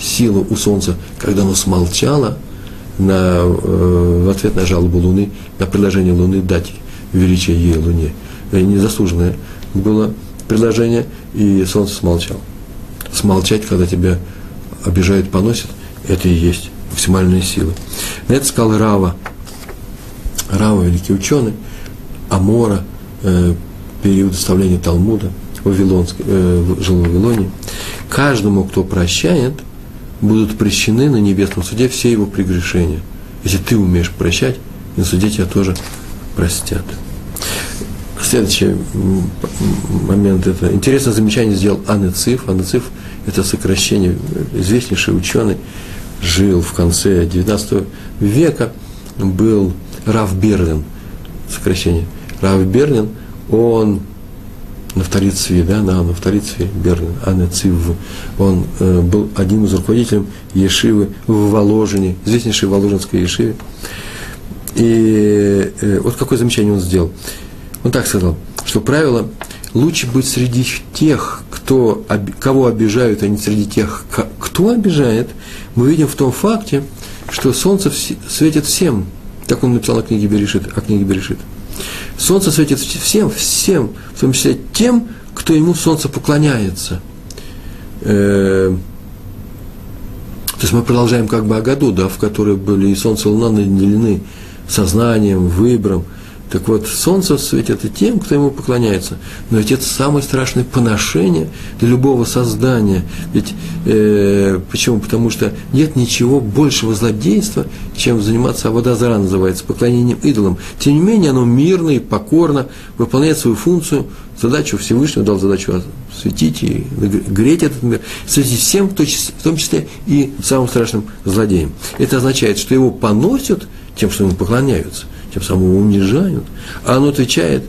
сила у Солнца, когда оно смолчало – на, э, в ответ на жалобу Луны, на предложение Луны дать величие ей Луне. И незаслуженное было предложение, и Солнце смолчало. Смолчать, когда тебя обижают, поносят, это и есть максимальная сила. На это сказал Рава. Рава, великий ученый, Амора, э, период составления Талмуда, Вавилонский, э, жил в Вавилоне. Каждому, кто прощает – будут прощены на небесном суде все его прегрешения. Если ты умеешь прощать, на суде тебя тоже простят. Следующий момент – это интересное замечание сделал Анны Циф. Анны Циф – это сокращение, известнейший ученый, жил в конце XIX века, был Раф Берлин, сокращение. Раф Берлин, он на Вторицве, да, на, на Вторицве Берлин, Анецив, он э, был одним из руководителей Ешивы в Воложине, известнейшей Воложинской Ешиве. И э, вот какое замечание он сделал. Он так сказал, что правило лучше быть среди тех, кто, кого обижают, а не среди тех, кто обижает, мы видим в том факте, что солнце светит всем. Так он написал на книге Берешит, о книге Берешит. Солнце светит всем, всем, в том числе тем, кто ему солнце поклоняется. Э, то есть мы продолжаем как бы о году, да, в которой были и солнце и луна наделены сознанием, выбором – так вот, солнце светит и тем, кто ему поклоняется. Но ведь это самое страшное поношение для любого создания. Ведь э, почему? Потому что нет ничего большего злодейства, чем заниматься, а вода зара называется, поклонением идолам. Тем не менее, оно мирно и покорно выполняет свою функцию, задачу Всевышнего дал задачу светить и греть этот мир, светить всем, в том числе и самым страшным злодеям. Это означает, что его поносят тем, что ему поклоняются – тем самым унижают, а оно отвечает,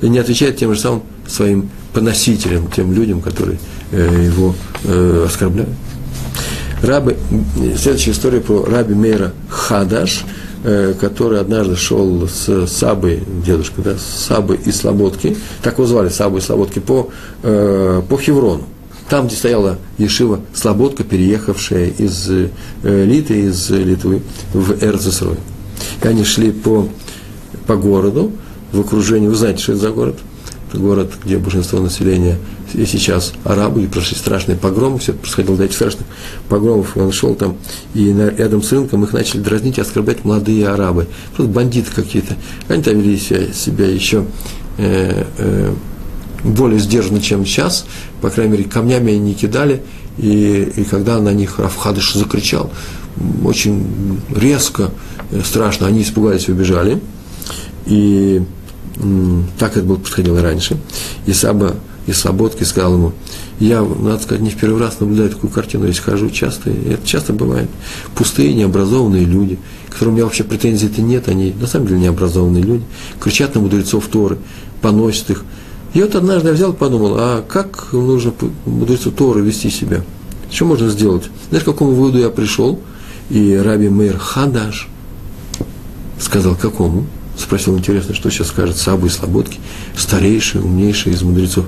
не отвечает тем же самым своим поносителям, тем людям, которые э, его э, оскорбляют. Рабы, следующая история про раби Мейра Хадаш, э, который однажды шел с Сабой, дедушка, да, с Сабой и Слободки, так его звали, Сабой и Слободки, по, по Хеврону. Там, где стояла Ешива Слободка, переехавшая из Литы, из Литвы в Эрцесрой. И они шли по по городу, в окружении, вы знаете, что это за город? Это город, где большинство населения и сейчас арабы, и прошли страшные погромы, все происходило до этих страшных погромов, и он шел там, и рядом с рынком их начали дразнить и оскорблять молодые арабы, просто бандиты какие-то. Они там вели себя, себя еще э, э, более сдержанно, чем сейчас, по крайней мере, камнями не кидали, и, и когда на них Рафхадыш закричал, очень резко, страшно, они испугались и убежали – и так это было происходило раньше. И Саба из Слободки, сказал ему, я, надо сказать, не в первый раз наблюдаю такую картину, я хожу часто, и это часто бывает. Пустые, необразованные люди, которым у меня вообще претензий-то нет, они на самом деле необразованные люди, кричат на мудрецов Торы, поносят их. И вот однажды я взял и подумал, а как нужно мудрецу Торы вести себя? Что можно сделать? Знаешь, к какому выводу я пришел? И Раби Мейр Хадаш сказал, какому? Спросил, интересно, что сейчас скажет Сабу и Слободки, старейший, умнейший из мудрецов.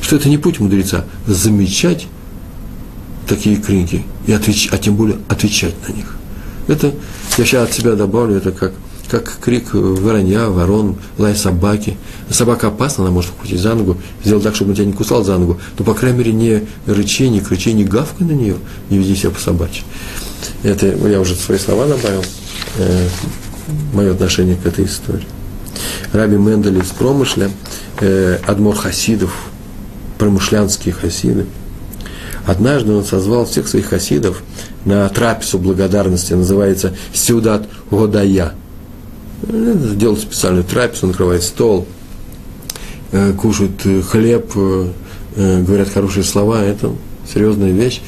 Что это не путь мудреца, замечать такие крики, и отвеч, а тем более отвечать на них. Это, я сейчас от себя добавлю, это как, как крик воронья, ворон, лай собаки. Собака опасна, она может ухватить за ногу, сделать так, чтобы он тебя не кусал за ногу, но, по крайней мере, не рычи, не кричи, не гавкай на нее, не веди себя по собачьи. Это я уже свои слова добавил. Э, мое отношение к этой истории. Раби Мендель из Промышля, э, Адмор Хасидов, промышлянские хасиды, однажды он созвал всех своих хасидов на трапезу благодарности, называется «Сюдат Годая». Делают специальную трапезу, накрывает стол, э, кушают хлеб, э, э, говорят хорошие слова. Это серьезная вещь,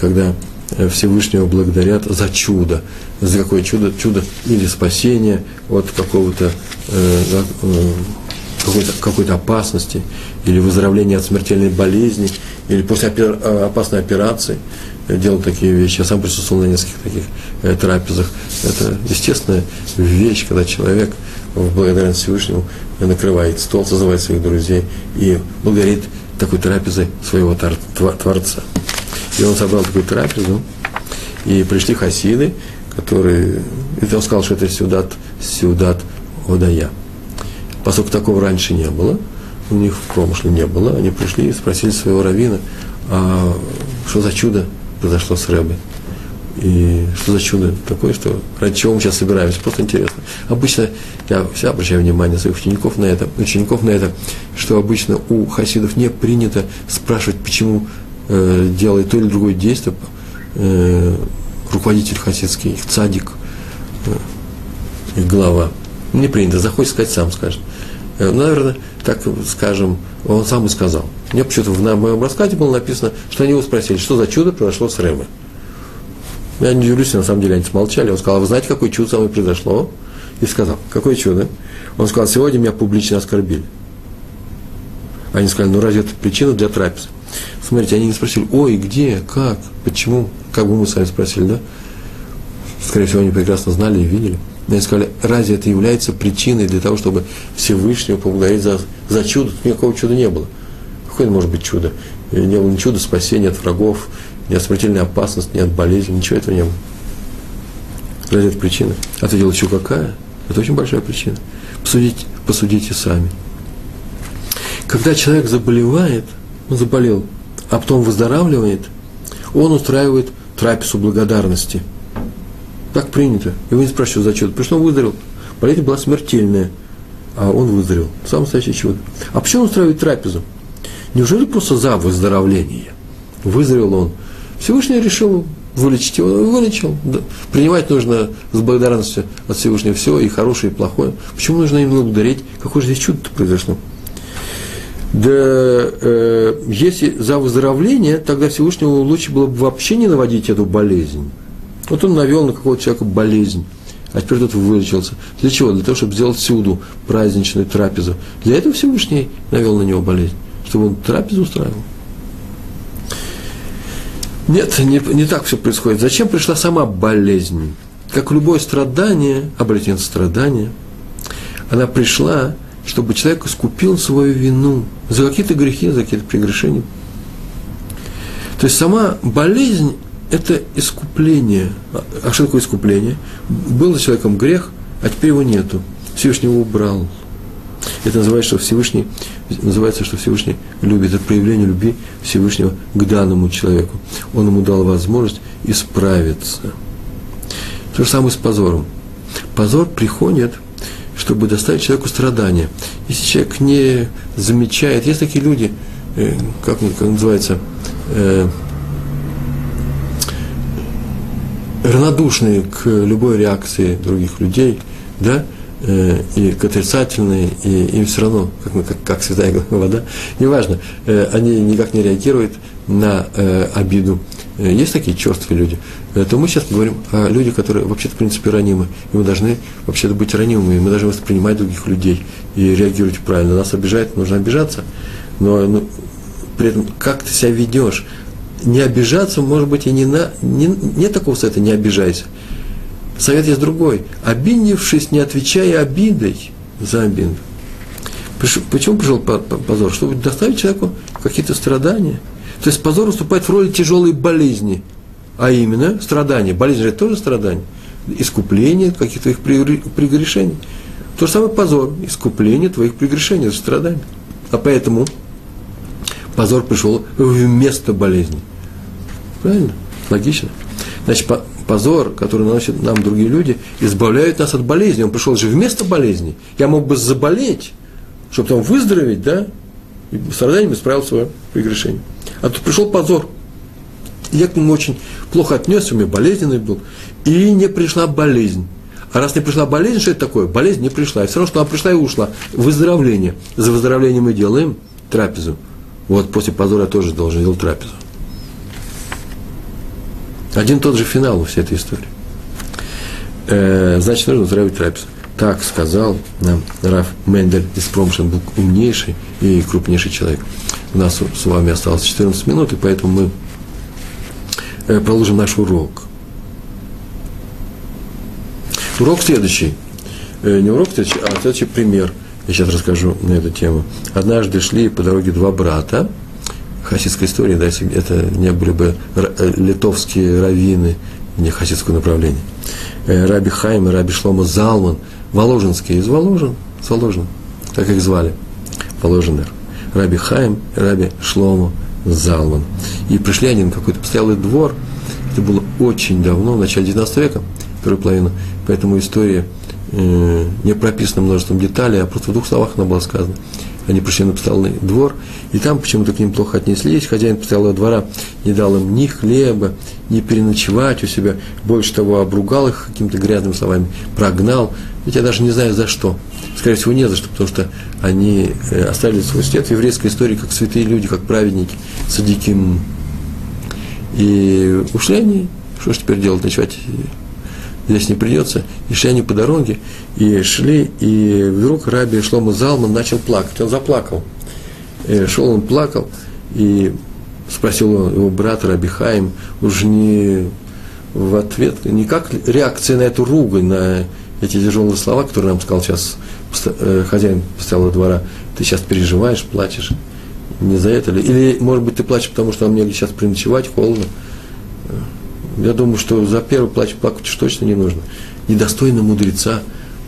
когда Э, Всевышнего благодарят за чудо. За какое чудо? Чудо или спасение от какого-то, э, э, какой-то, какой-то опасности, или выздоровление от смертельной болезни, или после опер, э, опасной операции. Делал такие вещи. Я сам присутствовал на нескольких таких э, трапезах. Это естественная вещь, когда человек в благодарность Всевышнему накрывает стол, созывает своих друзей и благодарит такой трапезой своего Творца. И он собрал такую трапезу, и пришли хасиды, которые... И он сказал, что это сюдат, сюдат Одая. Поскольку такого раньше не было, у них в промышле не было, они пришли и спросили своего равина, а что за чудо произошло с Рэбой? И что за чудо такое, что ради чего мы сейчас собираемся, просто интересно. Обычно, я всегда обращаю внимание своих учеников на это, учеников на это, что обычно у хасидов не принято спрашивать, почему э, делает то или другое действие, э, руководитель хасидский, их цадик, э, их глава. Не принято, захочет сказать, сам скажет. Э, ну, наверное, так скажем, он сам и сказал. Мне почему-то в моем рассказе было написано, что они его спросили, что за чудо произошло с Рэбой. Я не удивлюсь, на самом деле они смолчали. Он сказал, «А вы знаете, какое чудо со мной произошло? И сказал, какое чудо? Он сказал, сегодня меня публично оскорбили. Они сказали, ну разве это причина для трапезы? Смотрите, они не спросили, ой, где, как, почему, как бы мы с вами спросили, да? Скорее всего, они прекрасно знали и видели. Но они сказали, разве это является причиной для того, чтобы Всевышнего поблагодарить за, за чудо? Никакого чуда не было. Какое может быть чудо? Не было ни чуда спасения от врагов, ни от смертельной опасности, ни от болезни, ничего этого не было. Разве это причина? Делаешь еще какая? Это очень большая причина. Посудите, посудите сами. Когда человек заболевает, он заболел, а потом выздоравливает, он устраивает трапезу благодарности. Так принято. Вы не спрашиваете зачем. Потому что он выздоровел. Болезнь была смертельная, а он выздоровел. Самое настоящее чудо. А почему он устраивает трапезу? Неужели просто за выздоровление? Выздоровел он. Всевышний решил вылечить его, вылечил. Да. Принимать нужно с благодарностью от Всевышнего все, и хорошее, и плохое. Почему нужно им благодарить? Какое же здесь чудо-то произошло? Да э, если за выздоровление, тогда Всевышнему лучше было бы вообще не наводить эту болезнь. Вот он навел на какого-то человека болезнь, а теперь тот вылечился. Для чего? Для того, чтобы сделать всюду праздничную трапезу. Для этого Всевышний навел на него болезнь, чтобы он трапезу устраивал. Нет, не, не так все происходит. Зачем пришла сама болезнь? Как любое страдание, обратите страдание, она пришла чтобы человек искупил свою вину за какие-то грехи, за какие-то прегрешения. То есть сама болезнь – это искупление. А что такое искупление? Был за человеком грех, а теперь его нету. Всевышний его убрал. Это называется, что Всевышний, называется, что Всевышний любит. Это проявление любви Всевышнего к данному человеку. Он ему дал возможность исправиться. То же самое с позором. Позор приходит – чтобы доставить человеку страдания. Если человек не замечает, есть такие люди, э, как, как называется, э, равнодушные к любой реакции других людей, да, э, и к отрицательной, и им все равно, как, как, как святая вода, неважно, э, они никак не реагируют на э, обиду. Э, есть такие черствые люди. То мы сейчас говорим о людях, которые вообще-то, в принципе, ранимы. И мы должны вообще-то быть ранимыми, мы должны воспринимать других людей и реагировать правильно. Нас обижает, нужно обижаться, но ну, при этом как ты себя ведешь, не обижаться, может быть, и не на... Не, нет такого совета, не обижайся. Совет есть другой. Обидевшись, не отвечая обидой за обиду. Почему пришел позор? Чтобы доставить человеку какие-то страдания. То есть позор выступает в роли тяжелой болезни. А именно страдания. Болезнь – это тоже страдание. Искупление каких-то их прегрешений. То же самое позор. Искупление твоих прегрешений, это страдание. А поэтому позор пришел вместо болезни. Правильно? Логично. Значит, позор, который наносят нам другие люди, избавляет нас от болезни. Он пришел же вместо болезни. Я мог бы заболеть, чтобы потом выздороветь, да, и страданием исправил свое прегрешение. А тут пришел позор. Я к нему очень плохо отнесся, у меня болезненный был. И не пришла болезнь. А раз не пришла болезнь, что это такое? Болезнь не пришла. И все равно, что она пришла и ушла. Выздоровление. За выздоровлением мы делаем трапезу. Вот после позора я тоже должен делать трапезу. Один тот же финал у всей этой истории. Э, значит, нужно устраивать трапезу. Так сказал нам Раф Мендель из Промшин, был умнейший и крупнейший человек. У нас с вами осталось 14 минут, и поэтому мы э, продолжим наш урок. Урок следующий. Э, не урок следующий, а следующий пример. Я сейчас расскажу на эту тему. Однажды шли по дороге два брата – хасидской истории, да, если это не были бы э, литовские раввины, не хасидского направления. Раби Хайм и Раби Шлома Залман, Воложенские из Воложен, с Воложен, так их звали, Воложенер. Раби Хайм и Раби Шлома Залман. И пришли они на какой-то постоялый двор, это было очень давно, в начале 19 века, первую половину, поэтому история э, не прописана множеством деталей, а просто в двух словах она была сказана они пришли на постоялый двор, и там почему-то к ним плохо отнеслись. Хозяин постоялого двора не дал им ни хлеба, ни переночевать у себя. Больше того, обругал их какими-то грязными словами, прогнал. Ведь я даже не знаю за что. Скорее всего, не за что, потому что они э, оставили свой след в еврейской истории как святые люди, как праведники, садиким. И ушли они. Что ж теперь делать? Ночевать здесь не придется. И шли они по дороге, и шли, и вдруг Раби Шлома Залман начал плакать. Он заплакал. И шел он плакал, и спросил его брат Раби Хаим, уж не в ответ, не как реакция на эту ругань, на эти тяжелые слова, которые нам сказал сейчас э, хозяин постоялого двора, ты сейчас переживаешь, плачешь, не за это ли? Или, может быть, ты плачешь, потому что мне сейчас приночевать, холодно. Я думаю, что за первый плач плакать уж точно не нужно. Недостойно мудреца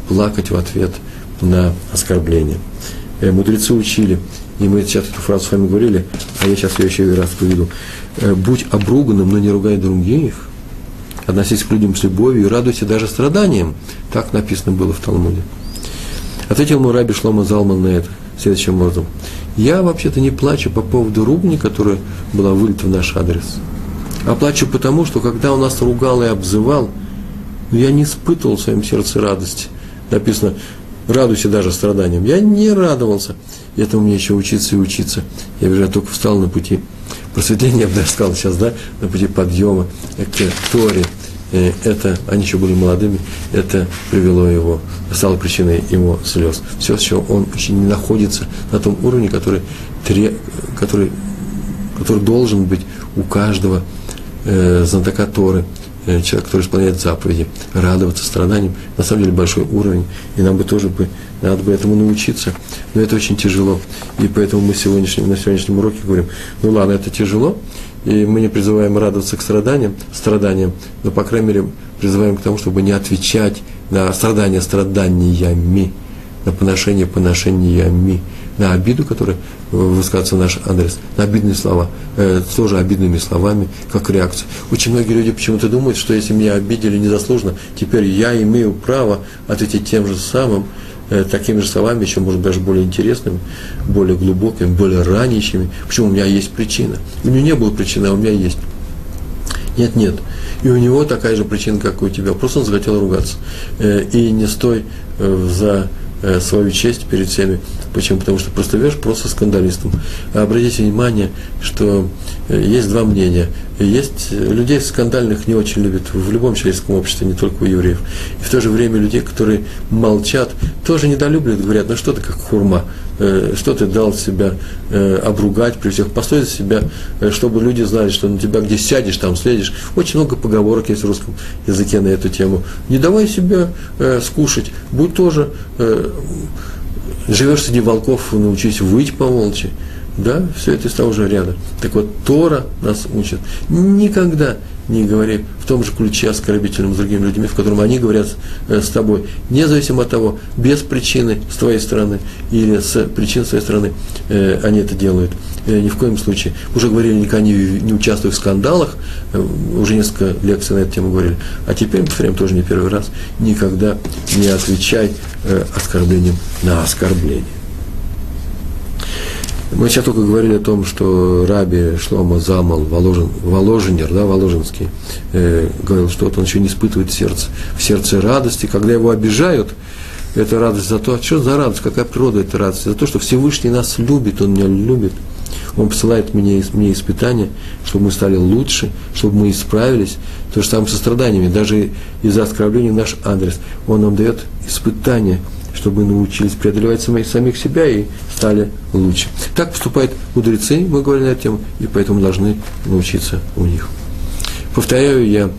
плакать в ответ на оскорбление. Э, мудрецы учили, и мы сейчас эту фразу с вами говорили, а я сейчас ее еще и раз поведу. Э, будь обруганным, но не ругай других. Относись к людям с любовью и радуйся даже страданиям. Так написано было в Талмуде. Ответил ему Раби Шлома Залман на это следующим образом. Я вообще-то не плачу по поводу ругни, которая была вылита в наш адрес – а плачу потому, что когда он нас ругал и обзывал, ну, я не испытывал в своем сердце радости. Написано, радуйся даже страданиям. Я не радовался. И этому мне еще учиться и учиться. Я уже только встал на пути просветления, я бы даже сказал сейчас, да, на пути подъема к Торе. И это, они еще были молодыми, это привело его, стало причиной его слез. Все, еще он еще не находится на том уровне, который, который, который должен быть у каждого э, э, человек, который исполняет заповеди, радоваться страданиям, на самом деле большой уровень, и нам бы тоже бы, надо бы этому научиться, но это очень тяжело, и поэтому мы сегодняшнем, на сегодняшнем уроке говорим, ну ладно, это тяжело, и мы не призываем радоваться к страданиям, страданиям, но, по крайней мере, призываем к тому, чтобы не отвечать на страдания страданиями, на поношение поношениями, на обиду, которая высказывается наш адрес, на обидные слова, э, тоже обидными словами, как реакция. Очень многие люди почему-то думают, что если меня обидели незаслуженно, теперь я имею право ответить тем же самым, э, такими же словами, еще, может, даже более интересными, более глубокими, более ранящими. Почему у меня есть причина? У меня не было причины, а у меня есть. Нет, нет. И у него такая же причина, как и у тебя. Просто он захотел ругаться. Э, и не стой э, за э, свою честь перед всеми. Почему? Потому что просто вешь просто скандалистом. А обратите внимание, что есть два мнения. Есть людей скандальных не очень любят в любом человеческом обществе, не только у евреев. И в то же время людей, которые молчат, тоже недолюбливают, говорят, ну что ты как хурма, Э, что ты дал себя э, обругать при всех, постой за себя, э, чтобы люди знали, что на тебя где сядешь, там следишь. Очень много поговорок есть в русском языке на эту тему. Не давай себя скушать, будь тоже, живешь среди волков, научись выть помолчи. Да, все это из того же ряда. Так вот, Тора нас учит. Никогда не говори в том же ключе оскорбительным с другими людьми, в котором они говорят э, с тобой, независимо от того, без причины с твоей стороны или с причин своей стороны э, они это делают. Э, ни в коем случае. Уже говорили, никогда не, не участвуй в скандалах, уже несколько лекций на эту тему говорили. А теперь, повторяем, тоже не первый раз, никогда не отвечай оскорблением на оскорбление. Мы сейчас только говорили о том, что Раби Шлома Замал, Воложен, Воложенер, да, Воложенский, э, говорил, что вот он еще не испытывает сердце, в сердце радости, когда его обижают, это радость за то, а что за радость, какая природа этой радости, за то, что Всевышний нас любит, Он меня любит, Он посылает мне, мне испытания, чтобы мы стали лучше, чтобы мы исправились, то же самое со страданиями, даже из-за оскорбления наш адрес, Он нам дает испытания – чтобы научились преодолевать самих, самих себя и стали лучше. Так поступают мудрецы, мы говорили на тему, и поэтому должны научиться у них. Повторяю я,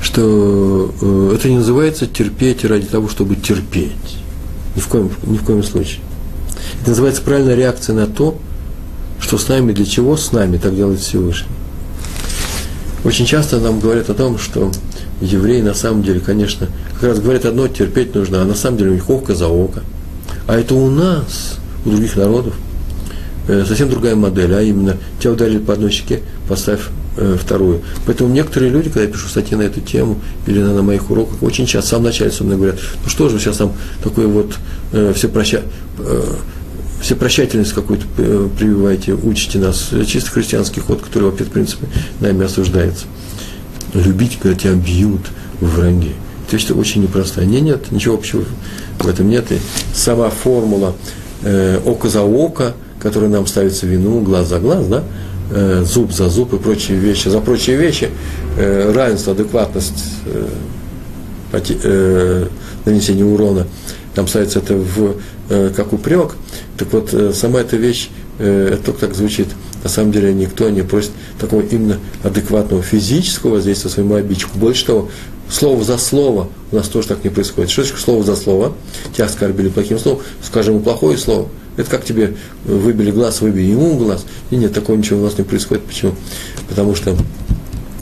что э, это не называется терпеть ради того, чтобы терпеть. Ни в коем, ни в коем случае. Это называется правильная реакция на то, что с нами, для чего с нами, так делает Всевышний. Очень часто нам говорят о том, что евреи на самом деле, конечно, как раз говорят одно, терпеть нужно, а на самом деле у них око за око. А это у нас, у других народов, э, совсем другая модель, а именно тебя ударили по одной щеке, поставь э, вторую. Поэтому некоторые люди, когда я пишу статьи на эту тему или на, на моих уроках, очень часто, в самом начале со мной говорят, ну что же вы сейчас там такой вот э, все проща, э, все прощательность какую-то э, прививаете, учите нас, чисто христианский ход, который, вообще, в принципе, нами осуждается. Любить, когда тебя бьют враги. Это вещь очень непростая. Нет, нет, ничего общего в этом нет. И сама формула э, око за око, которая нам ставится вину, глаз за глаз, да, э, зуб за зуб и прочие вещи, за прочие вещи, э, равенство, адекватность, э, э, нанесения урона, там ставится это в, э, как упрек. Так вот, э, сама эта вещь, э, это только так звучит. На самом деле никто не просит такого именно адекватного физического воздействия своему обидчику. Больше того, слово за слово у нас тоже так не происходит. Что значит слово за слово? Тебя оскорбили плохим словом, скажем плохое слово. Это как тебе выбили глаз, выбили ему глаз. И нет, такого ничего у нас не происходит. Почему? Потому что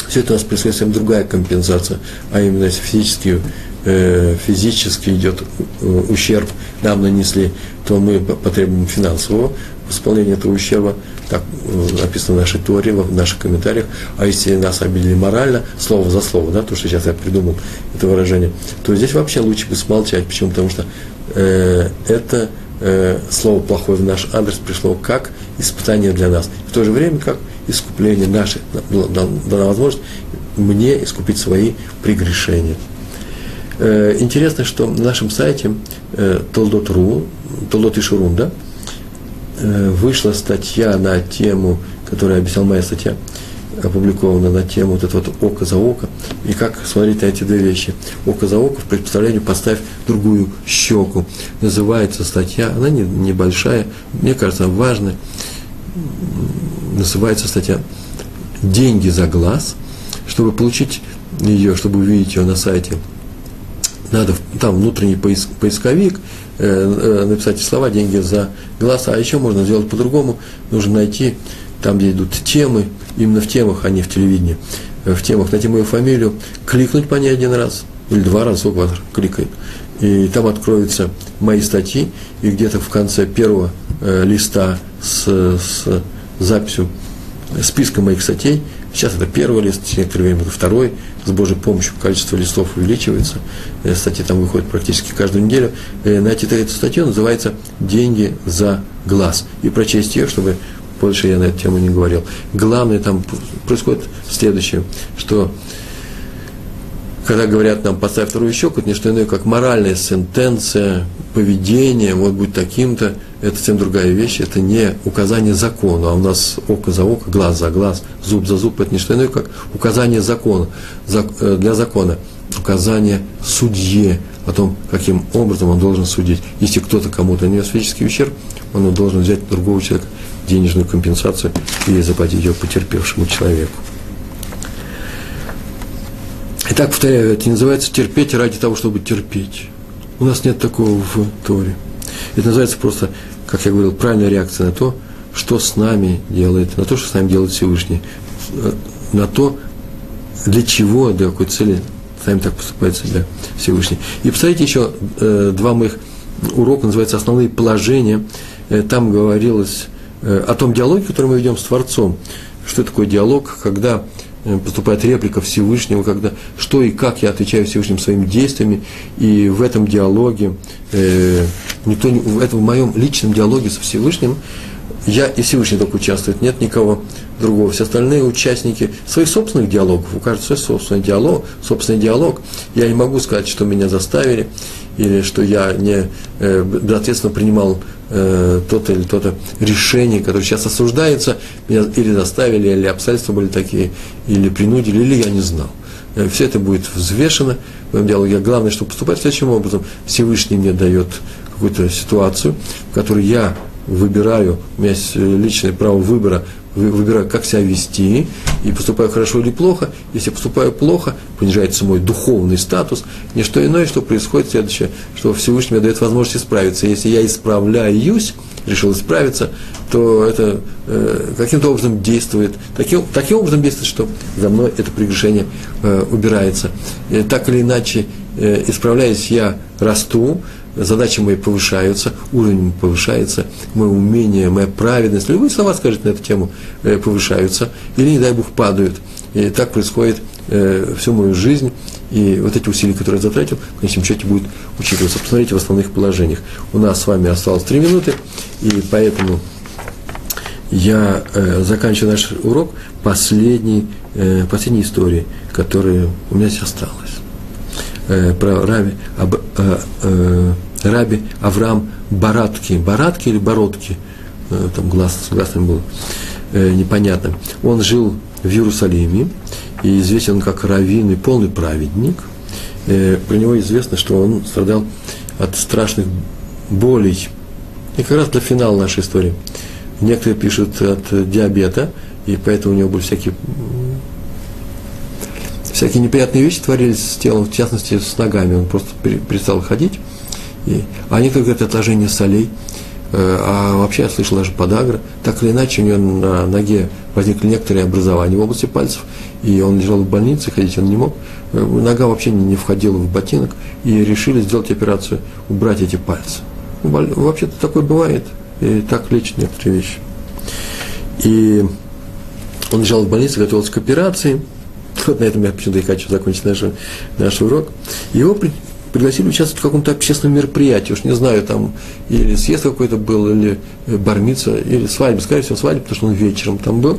все это у нас происходит совсем другая компенсация, а именно если физически, э, физически идет э, ущерб, нам нанесли, то мы потребуем финансового восполнения этого ущерба, так э, написано в нашей Торе, в наших комментариях, а если нас обидели морально, слово за слово, да, то, что сейчас я придумал это выражение, то здесь вообще лучше бы смолчать. Почему? Потому что э, это э, слово плохое в наш адрес пришло как испытание для нас. В то же время как искупление наше, дана возможность мне искупить свои прегрешения. Э, интересно, что на нашем сайте э, Толдот.ру, Толдот и Шурун, да, Э, вышла статья на тему, которая объясняла моя статья, опубликована на тему вот это вот око за око, и как смотреть на эти две вещи. Око за око в представлении поставь другую щеку. Называется статья, она не, небольшая, мне кажется, важная. Называется статья «Деньги за глаз». Чтобы получить ее, чтобы увидеть ее на сайте, надо там внутренний поисковик, Э, э, написать слова «деньги за глаз», а еще можно сделать по-другому, нужно найти там, где идут темы, именно в темах, а не в телевидении, э, в темах. Найти мою фамилию, кликнуть по ней один раз, или два раза, сколько кликает, и там откроются мои статьи, и где-то в конце первого э, листа с, с записью списка моих статей, сейчас это первый лист, через некоторое время это второй, с Божьей помощью количество листов увеличивается, э, статьи там выходят практически каждую неделю. Э, найти эту статью называется «Деньги за глаз». И прочесть ее, чтобы больше я на эту тему не говорил. Главное там происходит следующее, что когда говорят нам «поставь вторую щеку», это не что иное, как моральная сентенция, поведение, вот будь таким-то, это совсем другая вещь, это не указание закона, а у нас око за око, глаз за глаз, зуб за зуб, это не что иное, как указание закона, э, для закона, указание судье о том, каким образом он должен судить. Если кто-то кому-то нанес физический ущерб, он должен взять другого человека денежную компенсацию и заплатить ее потерпевшему человеку. Итак, повторяю, это не называется терпеть ради того, чтобы терпеть. У нас нет такого в Торе. Это называется просто, как я говорил, правильная реакция на то, что с нами делает, на то, что с нами делает Всевышний, на то, для чего, для какой цели с нами так поступает себя Всевышний. И посмотрите еще э, два моих урока, называется «Основные положения». Э, там говорилось э, о том диалоге, который мы ведем с Творцом. Что такое диалог, когда Э, поступает реплика Всевышнего, когда что и как я отвечаю Всевышним своими действиями, и в этом диалоге, э, никто не, в этом в моем личном диалоге со Всевышним, я и Всевышний только участвует, нет никого другого. Все остальные участники своих собственных диалогов, у каждого свой собственный диалог, собственный диалог. Я не могу сказать, что меня заставили, или что я не э, безответственно принимал э, то-то или то-то решение, которое сейчас осуждается, меня или заставили, или обстоятельства были такие, или принудили, или я не знал. Э, все это будет взвешено в моем диалоге. Главное, что поступать следующим образом. Всевышний мне дает какую-то ситуацию, в которой я выбираю, у меня есть личное право выбора, выбираю, как себя вести, и поступаю хорошо или плохо. Если поступаю плохо, понижается мой духовный статус. Не что иное, что происходит следующее, что Всевышний мне дает возможность исправиться. Если я исправляюсь, решил исправиться, то это э, каким-то образом действует, таким, таким образом действует, что за мной это прегрешение э, убирается. И так или иначе, э, исправляясь, я расту, задачи мои повышаются, уровень повышается, мое умение, моя праведность, любые слова скажите на эту тему, э, повышаются, или, не дай Бог, падают. И так происходит э, всю мою жизнь, и вот эти усилия, которые я затратил, в конечном счете будут учитываться. Посмотрите в основных положениях. У нас с вами осталось три минуты, и поэтому я э, заканчиваю наш урок последней, э, последней историей, которая у меня здесь осталась э, про Раби, об, э, э, Раби Авраам Баратки. Баратки или Бородки? Э, там глаз с глазом был э, непонятно. Он жил в Иерусалиме, и известен как раввин и полный праведник. Э, про него известно, что он страдал от страшных болей. И как раз для финала нашей истории. Некоторые пишут от диабета, и поэтому у него были всякие всякие неприятные вещи творились с телом, в частности, с ногами. Он просто перестал ходить. И, а некоторые говорят, отложение солей. Э, а вообще я слышал даже подагра. Так или иначе, у него на ноге возникли некоторые образования в области пальцев, и он лежал в больнице, ходить он не мог. Э, нога вообще не входила в ботинок, и решили сделать операцию, убрать эти пальцы. Вообще-то такое бывает, и так лечат некоторые вещи. И он лежал в больнице, готовился к операции – вот на этом я почему-то и хочу закончить наш, наш урок. Его при, пригласили участвовать в каком-то общественном мероприятии, уж не знаю, там или съезд какой-то был, или бармица, или свадьба, скорее всего, свадьба, потому что он вечером там был.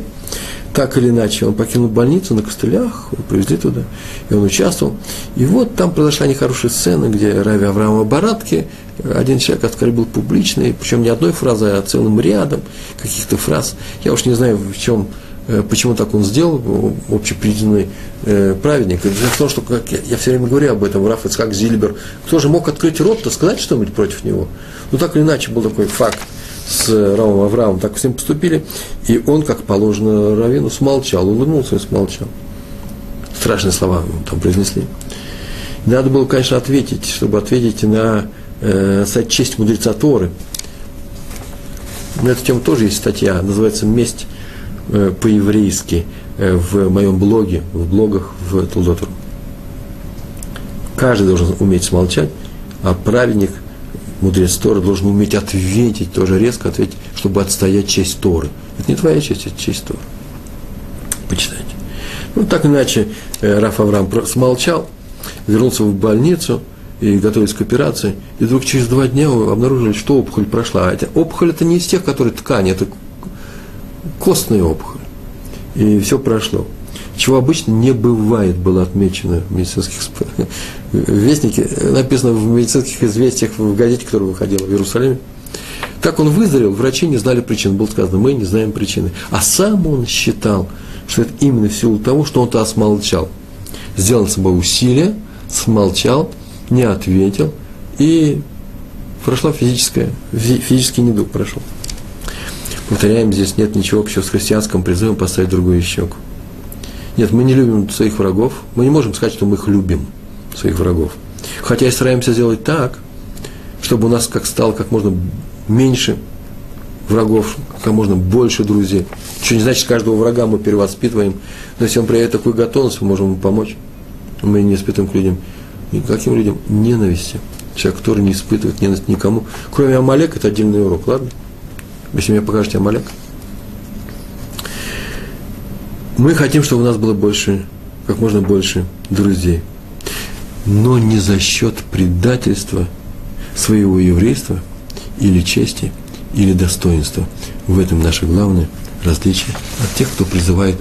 Так или иначе, он покинул больницу на костылях, его привезли туда, и он участвовал. И вот там произошла нехорошая сцена, где Рави Авраама Баратки, один человек оскорбил публичный, причем не одной фразой, а целым рядом каких-то фраз. Я уж не знаю, в чем Э, почему так он сделал, общепризнанный э, праведник. Дело в том, что как я, я все время говорю об этом, Раф Ицхак Зильбер, кто же мог открыть рот-то, сказать что-нибудь против него? Ну, так или иначе, был такой факт с Равом Авраамом, так с ним поступили, и он, как положено Равину, смолчал, улыбнулся и смолчал. Страшные слова там произнесли. Надо было, конечно, ответить, чтобы ответить на э, «Честь мудреца Торы». На эту тему тоже есть статья, называется «Месть Э, по-еврейски э, в моем блоге, в блогах в Тулдотру. Каждый должен уметь смолчать, а праведник, мудрец Торы, должен уметь ответить, тоже резко ответить, чтобы отстоять честь Торы. Это не твоя честь, это честь Торы. Почитайте. Ну, так иначе э, Раф Авраам смолчал, вернулся в больницу и готовился к операции, и вдруг через два дня обнаружили, что опухоль прошла. А опухоль это не из тех, которые ткани, это костная опухоль. И все прошло. Чего обычно не бывает, было отмечено в медицинских вестнике, написано в медицинских известиях в газете, которая выходила в Иерусалиме. Как он выздоровел, врачи не знали причин. Было сказано, мы не знаем причины. А сам он считал, что это именно в силу того, что он-то смолчал. Сделал собой усилие, смолчал, не ответил, и прошла физическая, физический недуг прошел. Повторяем, здесь нет ничего общего с христианским призывом поставить другую щеку. Нет, мы не любим своих врагов. Мы не можем сказать, что мы их любим, своих врагов. Хотя и стараемся сделать так, чтобы у нас как стало как можно меньше врагов, как можно больше друзей. Что не значит, каждого врага мы перевоспитываем, но если он проявит такую готовность, мы можем ему помочь. Мы не испытываем к людям. И каким людям? Ненависти. Человек, который не испытывает ненависть никому. Кроме Амалека, это отдельный урок, ладно? Если мне покажете Амалек. Мы хотим, чтобы у нас было больше, как можно больше друзей. Но не за счет предательства своего еврейства или чести, или достоинства. В этом наше главное различие от тех, кто призывает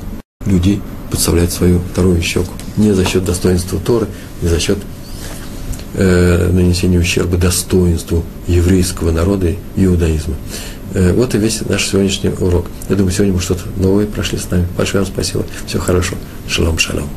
людей подставлять свою вторую щеку. Не за счет достоинства Торы, не за счет э, нанесения ущерба достоинству еврейского народа и иудаизма. Э, вот и весь наш сегодняшний урок. Я думаю, сегодня мы что-то новое прошли с нами. Большое вам спасибо. Всего хорошего. Шалом, шалом.